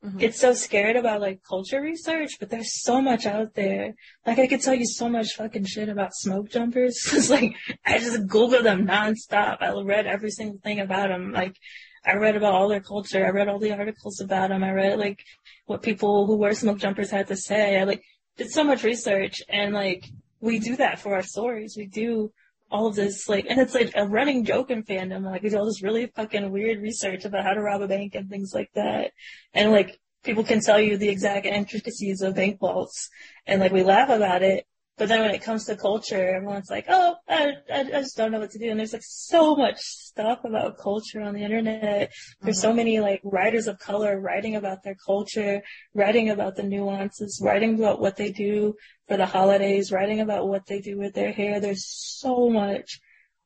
Speaker 3: mm-hmm. get so scared about like culture research, but there's so much out there. Like I could tell you so much fucking shit about smoke jumpers. <laughs> it's like I just Google them nonstop. I read every single thing about them. Like I read about all their culture. I read all the articles about them. I read like what people who wear smoke jumpers had to say. I like did so much research and like we do that for our stories. We do all of this like and it's like a running joke in fandom. Like we do all this really fucking weird research about how to rob a bank and things like that. And like people can tell you the exact intricacies of bank vaults. And like we laugh about it but then when it comes to culture, everyone's like, oh, I, I, just don't know what to do. And there's like so much stuff about culture on the internet. There's mm-hmm. so many like writers of color writing about their culture, writing about the nuances, writing about what they do for the holidays, writing about what they do with their hair. There's so much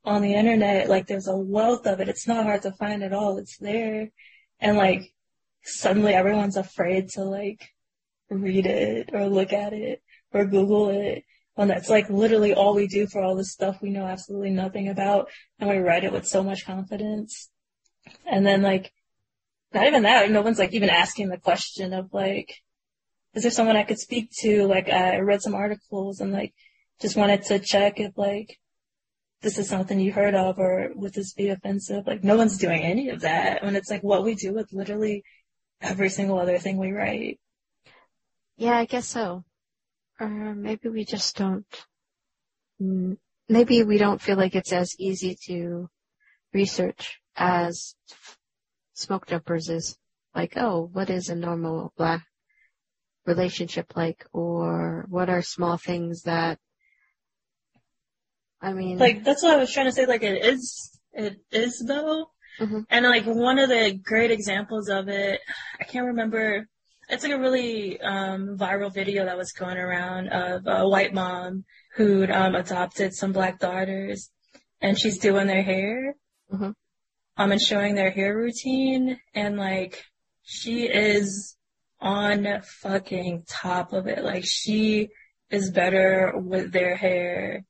Speaker 3: on the internet. Like there's a wealth of it. It's not hard to find at all. It's there. And like suddenly everyone's afraid to like read it or look at it or Google it that's like literally all we do for all this stuff we know absolutely nothing about and we write it with so much confidence. And then like, not even that, no one's like even asking the question of like, is there someone I could speak to? Like I read some articles and like just wanted to check if like this is something you heard of or would this be offensive? Like no one's doing any of that when it's like what we do with literally every single other thing we write.
Speaker 1: Yeah, I guess so. Or maybe we just don't, mm, maybe we don't feel like it's as easy to research as smoke jumpers is. Like, oh, what is a normal black relationship like? Or what are small things that, I mean.
Speaker 3: Like, that's what I was trying to say. Like, it is, it is though. Mm-hmm. And like one of the great examples of it, I can't remember it's like a really um, viral video that was going around of a white mom who'd um, adopted some black daughters, and she's doing their hair, mm-hmm. um, and showing their hair routine, and like she is on fucking top of it. Like she is better with their hair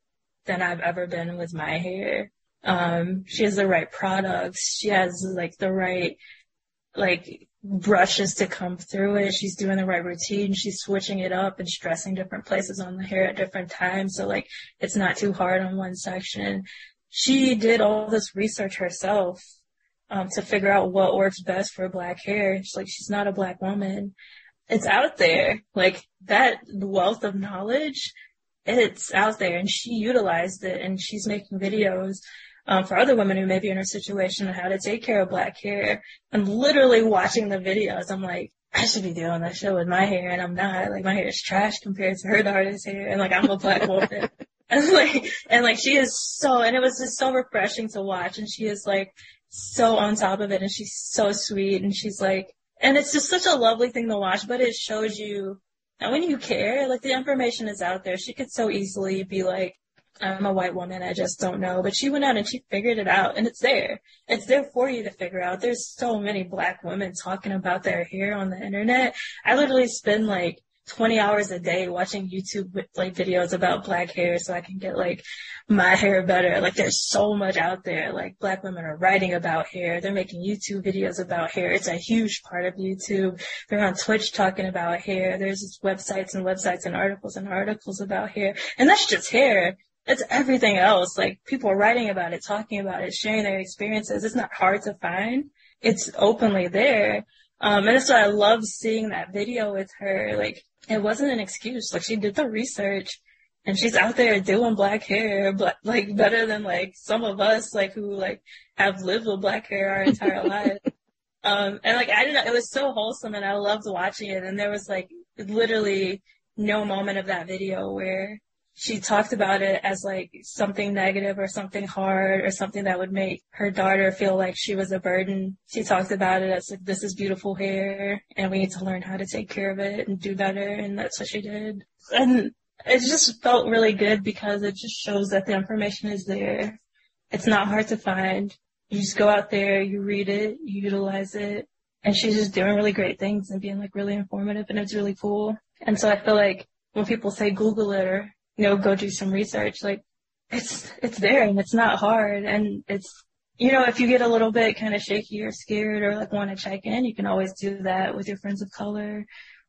Speaker 3: than I've ever been with my hair. Um, she has the right products. She has like the right like brushes to come through it. She's doing the right routine. She's switching it up and stressing different places on the hair at different times. So like it's not too hard on one section. She did all this research herself um, to figure out what works best for black hair. She's like she's not a black woman. It's out there. Like that wealth of knowledge, it's out there and she utilized it and she's making videos um, for other women who may be in her situation on how to take care of black hair. I'm literally watching the videos. I'm like, I should be doing that shit with my hair and I'm not. Like my hair is trash compared to her daughter's hair and like I'm a black woman. <laughs> and like, and like she is so, and it was just so refreshing to watch and she is like so on top of it and she's so sweet and she's like, and it's just such a lovely thing to watch, but it shows you that when you care, like the information is out there. She could so easily be like, I'm a white woman, I just don't know. But she went out and she figured it out and it's there. It's there for you to figure out. There's so many black women talking about their hair on the internet. I literally spend like 20 hours a day watching YouTube with, like videos about black hair so I can get like my hair better. Like there's so much out there. Like black women are writing about hair. They're making YouTube videos about hair. It's a huge part of YouTube. They're on Twitch talking about hair. There's websites and websites and articles and articles about hair. And that's just hair it's everything else. Like people writing about it, talking about it, sharing their experiences. It's not hard to find. It's openly there. Um, and so I love seeing that video with her. Like it wasn't an excuse. Like she did the research and she's out there doing black hair, but like better than like some of us, like who like have lived with black hair our entire <laughs> life. Um, and like I didn't know, it was so wholesome and I loved watching it. And there was like literally no moment of that video where she talked about it as like something negative or something hard or something that would make her daughter feel like she was a burden. She talked about it as like, this is beautiful hair and we need to learn how to take care of it and do better. And that's what she did. And it just felt really good because it just shows that the information is there. It's not hard to find. You just go out there, you read it, you utilize it. And she's just doing really great things and being like really informative and it's really cool. And so I feel like when people say Google it or you know, go do some research. Like it's, it's there and it's not hard and it's you know, if you get a little bit kind of shaky or scared or like want to check in, you can always do that with your friends of color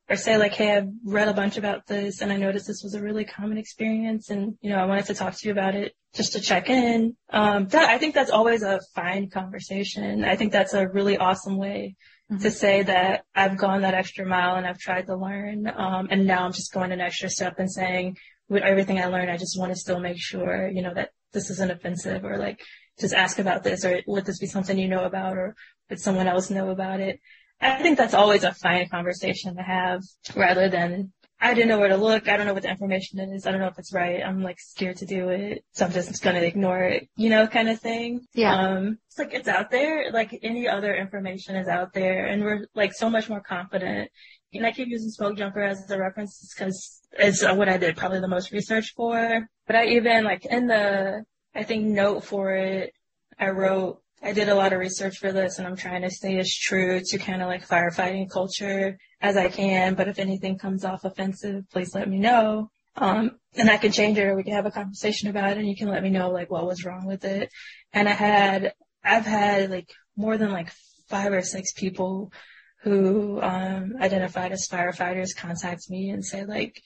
Speaker 3: or say like, Hey, I've read a bunch about this and I noticed this was a really common experience and, you know, I wanted to talk to you about it just to check in. Um, that, I think that's always a fine conversation. I think that's a really awesome way mm-hmm. to say that I've gone that extra mile and I've tried to learn. Um, and now I'm just going an extra step and saying with everything I learned, I just want to still make sure, you know, that this isn't offensive or like just ask about this or would this be something you know about or would someone else know about it? I think that's always a fine conversation to have rather than I didn't know where to look. I don't know what the information is. I don't know if it's right. I'm like scared to do it. So I'm just going to ignore it, you know, kind of thing.
Speaker 1: Yeah.
Speaker 3: Um, it's like it's out there. Like any other information is out there and we're like so much more confident. And I keep using Smoke Jumper as a reference because it's what I did probably the most research for. But I even like in the, I think note for it, I wrote I did a lot of research for this and I'm trying to stay as true to kind of like firefighting culture as I can. But if anything comes off offensive, please let me know. Um, and I can change it or we can have a conversation about it and you can let me know like what was wrong with it. And I had, I've had like more than like five or six people who, um, identified as firefighters contact me and say like,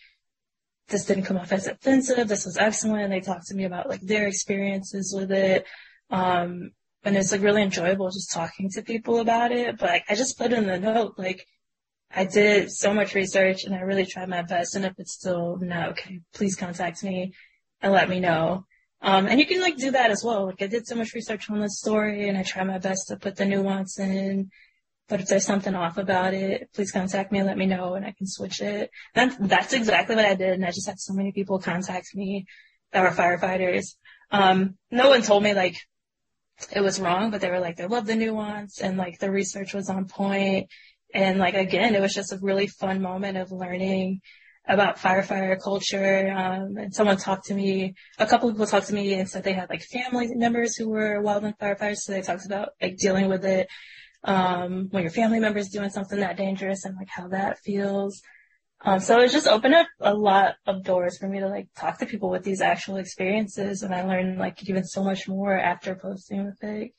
Speaker 3: this didn't come off as offensive. This was excellent. They talked to me about like their experiences with it. Um, and it's like really enjoyable just talking to people about it. But like, I just put in the note, like, I did so much research and I really tried my best. And if it's still not okay, please contact me and let me know. Um, and you can like do that as well. Like I did so much research on this story and I tried my best to put the nuance in. But if there's something off about it, please contact me and let me know and I can switch it. That's, that's exactly what I did. And I just had so many people contact me that were firefighters. Um, no one told me like, it was wrong, but they were like, they love the nuance and like the research was on point. And like, again, it was just a really fun moment of learning about firefighter culture. Um, and someone talked to me, a couple of people talked to me and said they had like family members who were wildland firefighters. So they talked about like dealing with it, um, when your family member is doing something that dangerous and like how that feels. Um, so it just opened up a lot of doors for me to like talk to people with these actual experiences, and I learned like even so much more after posting with it,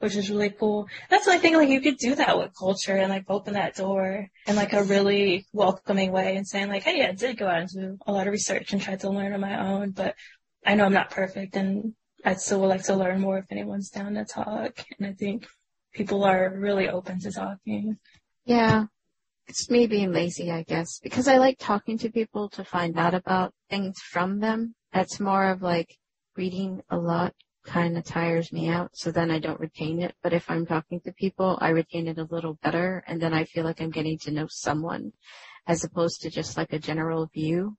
Speaker 3: which is really cool. That's why I think like you could do that with culture and like open that door in like a really welcoming way and saying like, hey, I did go out and do a lot of research and try to learn on my own, but I know I'm not perfect and I'd still like to learn more if anyone's down to talk. And I think people are really open to talking.
Speaker 1: Yeah, it's me being lazy, I guess, because I like talking to people to find out about things from them. That's more of like reading a lot kind of tires me out, so then I don't retain it. But if I'm talking to people, I retain it a little better, and then I feel like I'm getting to know someone as opposed to just like a general view.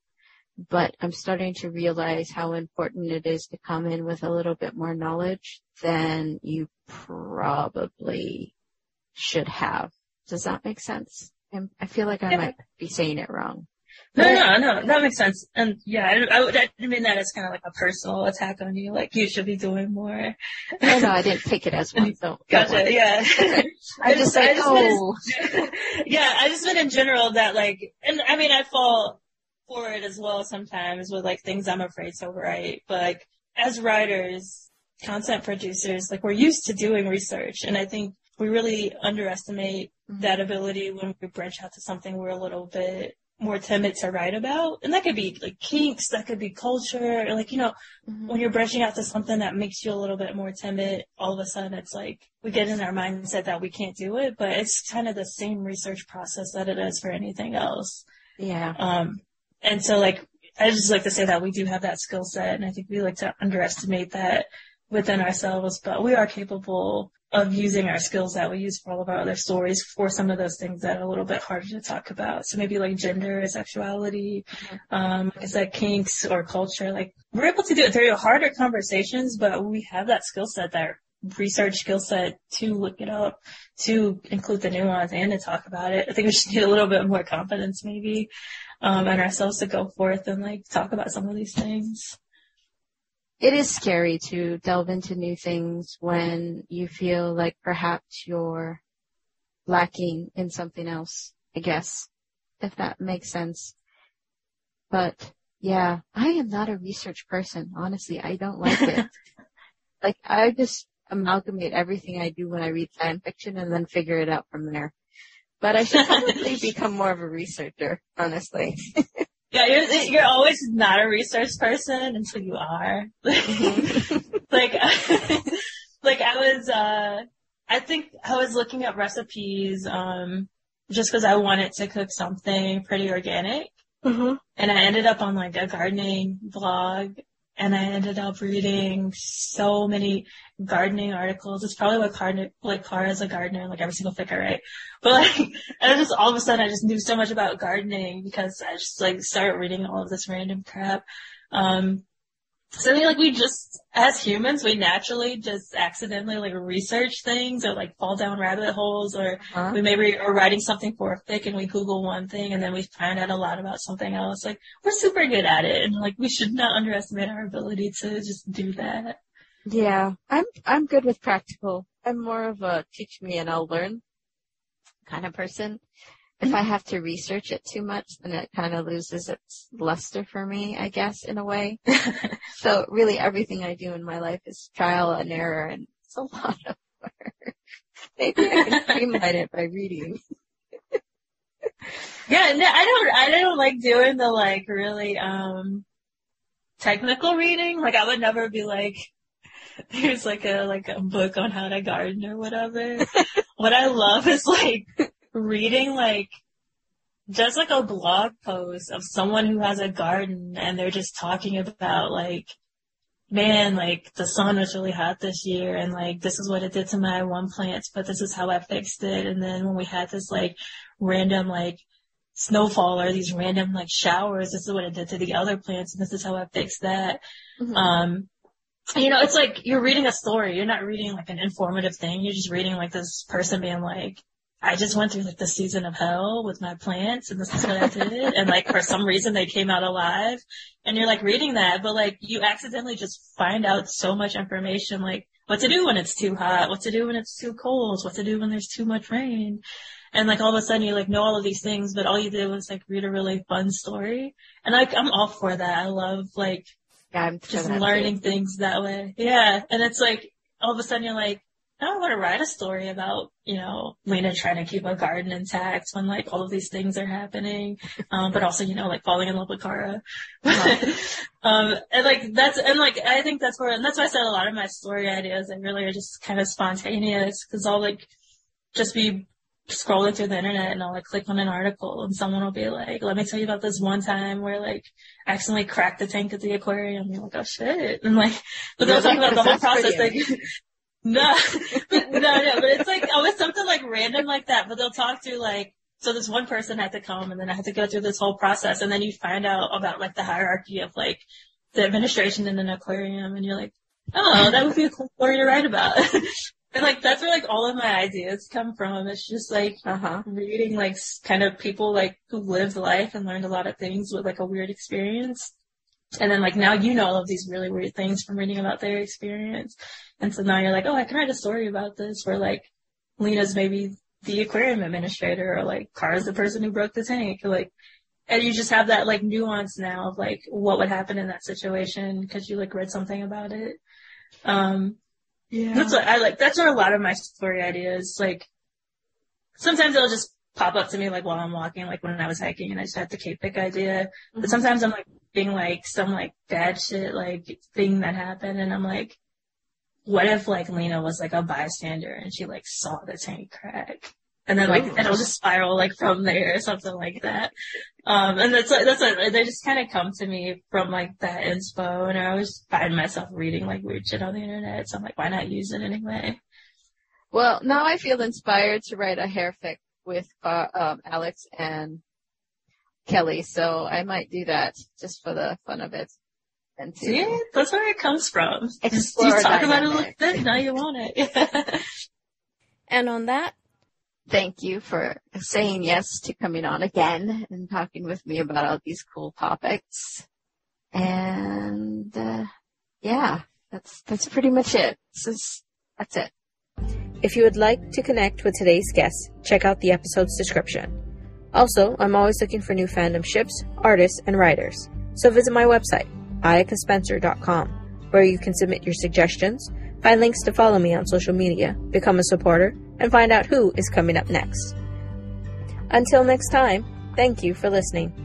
Speaker 1: But I'm starting to realize how important it is to come in with a little bit more knowledge than you probably should have. Does that make sense? I'm, i feel like I yeah. might be saying it wrong.
Speaker 3: No, no, no, that makes sense. And yeah, I, I, I mean that as kind of like a personal attack on you. Like you should be doing more.
Speaker 1: no, no, I didn't take it as one. So <laughs>
Speaker 3: gotcha. Yeah. <laughs>
Speaker 1: I just like, oh. <laughs>
Speaker 3: yeah, I just meant in general that like, and I mean I fall for it as well sometimes with like things I'm afraid to write. But like as writers, content producers, like we're used to doing research, and I think we really underestimate mm-hmm. that ability when we branch out to something we're a little bit more timid to write about. And that could be like kinks, that could be culture, like, you know, mm-hmm. when you're branching out to something that makes you a little bit more timid, all of a sudden it's like we get in our mindset that we can't do it, but it's kind of the same research process that it is for anything else.
Speaker 1: Yeah.
Speaker 3: Um, and so like, I just like to say that we do have that skill set and I think we like to underestimate that within ourselves, but we are capable of using our skills that we use for all of our other stories for some of those things that are a little bit harder to talk about. So maybe like gender, sexuality, um, like I said, kinks or culture. Like we're able to do it. They're harder conversations, but we have that skill set, that research skill set to look it up, to include the nuance and to talk about it. I think we just need a little bit more confidence maybe, um, in ourselves to go forth and like talk about some of these things
Speaker 1: it is scary to delve into new things when you feel like perhaps you're lacking in something else, I guess, if that makes sense. But yeah, I am not a research person. Honestly, I don't like it. <laughs> like I just, amalgamate everything I do when I read science fiction and then figure it out from there. But I should probably <laughs> become more of a researcher, honestly. <laughs>
Speaker 3: Yeah, you're you're always not a research person until you are.
Speaker 1: Mm-hmm. <laughs>
Speaker 3: like, like I was, uh, I think I was looking up recipes, um, just because I wanted to cook something pretty organic,
Speaker 1: Mm-hmm.
Speaker 3: and I ended up on like a gardening blog, and I ended up reading so many gardening articles. It's probably what Car- like Kara is a gardener, like every single fic I write. But like, <laughs> and just all of a sudden I just knew so much about gardening because I just like started reading all of this random crap. Um, so I mean, like we just, as humans, we naturally just accidentally like research things or like fall down rabbit holes or
Speaker 1: Huh?
Speaker 3: we maybe are writing something for a fic and we Google one thing and then we find out a lot about something else. Like we're super good at it and like we should not underestimate our ability to just do that.
Speaker 1: Yeah, I'm I'm good with practical. I'm more of a teach me and I'll learn kind of person. If I have to research it too much, then it kind of loses its luster for me, I guess, in a way. <laughs> so really everything I do in my life is trial and error and it's a lot of work. <laughs> Maybe I can streamline it by reading. <laughs>
Speaker 3: Yeah, no, I don't, I don't like doing the like really, um, technical reading. Like I would never be like, there's like a, like a book on how to garden or whatever. what I love is like reading like, just like a blog post of someone who has a garden and they're just talking about like, man, like the sun was really hot this year and like this is what it did to my one plant, but this is how I fixed it. And then when we had this like random like snowfall or these random like showers, this is what it did to the other plants and this is how I fixed that.
Speaker 1: Mhm.
Speaker 3: Um, you know, it's like you're reading a story. You're not reading like an informative thing. You're just reading like this person being like, I just went through like the season of hell with my plants and this is what I did. and like for some reason they came out alive and you're like reading that, but like you accidentally just find out so much information like what to do when it's too hot, what to do when it's too cold, what to do when there's too much rain. And like all of a sudden you like know all of these things, but all you did was like read a really fun story. And like I'm all for that. I love like
Speaker 1: yeah, I'm
Speaker 3: just learning things that way. Yeah. And it's like all of a sudden you're like, I don't want to write a story about, you know, Lena trying to keep a garden intact when like all of these things are happening. Um, but also, you know, like falling in love with Kara. <laughs> um, and like that's, and like I think that's where, and that's why I said a lot of my story ideas like really are just kind of spontaneous because I'll like just be scrolling through the internet and I'll like click on an article and someone will be like, let me tell you about this one time where like I accidentally cracked the tank at the aquarium. You're like, oh shit. And like, but <laughs> they'll talk about the whole process. Like, no, <laughs> but, no, no, but it's like always something like random like that. But they'll talk through like, so this one person had to come and then I had to go through this whole process and then you find out about like the hierarchy of like the administration in an aquarium and you're like, oh, that would be a cool story to write about. <laughs> and like that's where like all of my ideas come from. It's just like
Speaker 1: Uh-huh.
Speaker 3: reading like kind of people like who lived life and learned a lot of things with like a weird experience. And then like now you know all of these really weird things from reading about their experience. And so now you're like, oh, I can write a story about this where like Lena's maybe the aquarium administrator or like Kara's the person who broke the tank. Like, and you just have that like nuance now of like what would happen in that situation because you like read something about it. Um,
Speaker 1: Yeah.
Speaker 3: that's what I like. That's where a lot of my story ideas, like, sometimes it'll just pop up to me, like, while I'm walking, like when I was hiking and I just had the Cape pick idea. But sometimes I'm like, being like some like bad shit, like thing that happened. And I'm like, what if like Lena was like a bystander and she like saw the tank crack? And then like it'll just spiral like from there or something like that. Um, and that's like, that's like, they just kind of come to me from like that inspo and I always find myself reading like weird shit on the internet. So I'm like, why not use it anyway?
Speaker 1: Well, now I feel inspired to write a hair fic with uh, um, Alex and Kelly, so I might do that just for the fun of it. And to
Speaker 3: See, that's where it comes from. <laughs>
Speaker 1: Explore
Speaker 3: you talk about it a little bit, now you want it. <laughs>
Speaker 4: And on that,
Speaker 1: thank you for saying yes to coming on again and talking with me about all these cool topics. And uh, yeah, that's that's pretty much it. This is that's it.
Speaker 4: if you would like to connect with today's guest, check out the episode's description. Also, I'm always looking for new fandom ships, artists, and writers. So visit my website, ayakaspencer.com, where you can submit your suggestions,
Speaker 1: Find links to follow me on social media, become a supporter, and find out who is coming up next. Until next time, thank you for listening.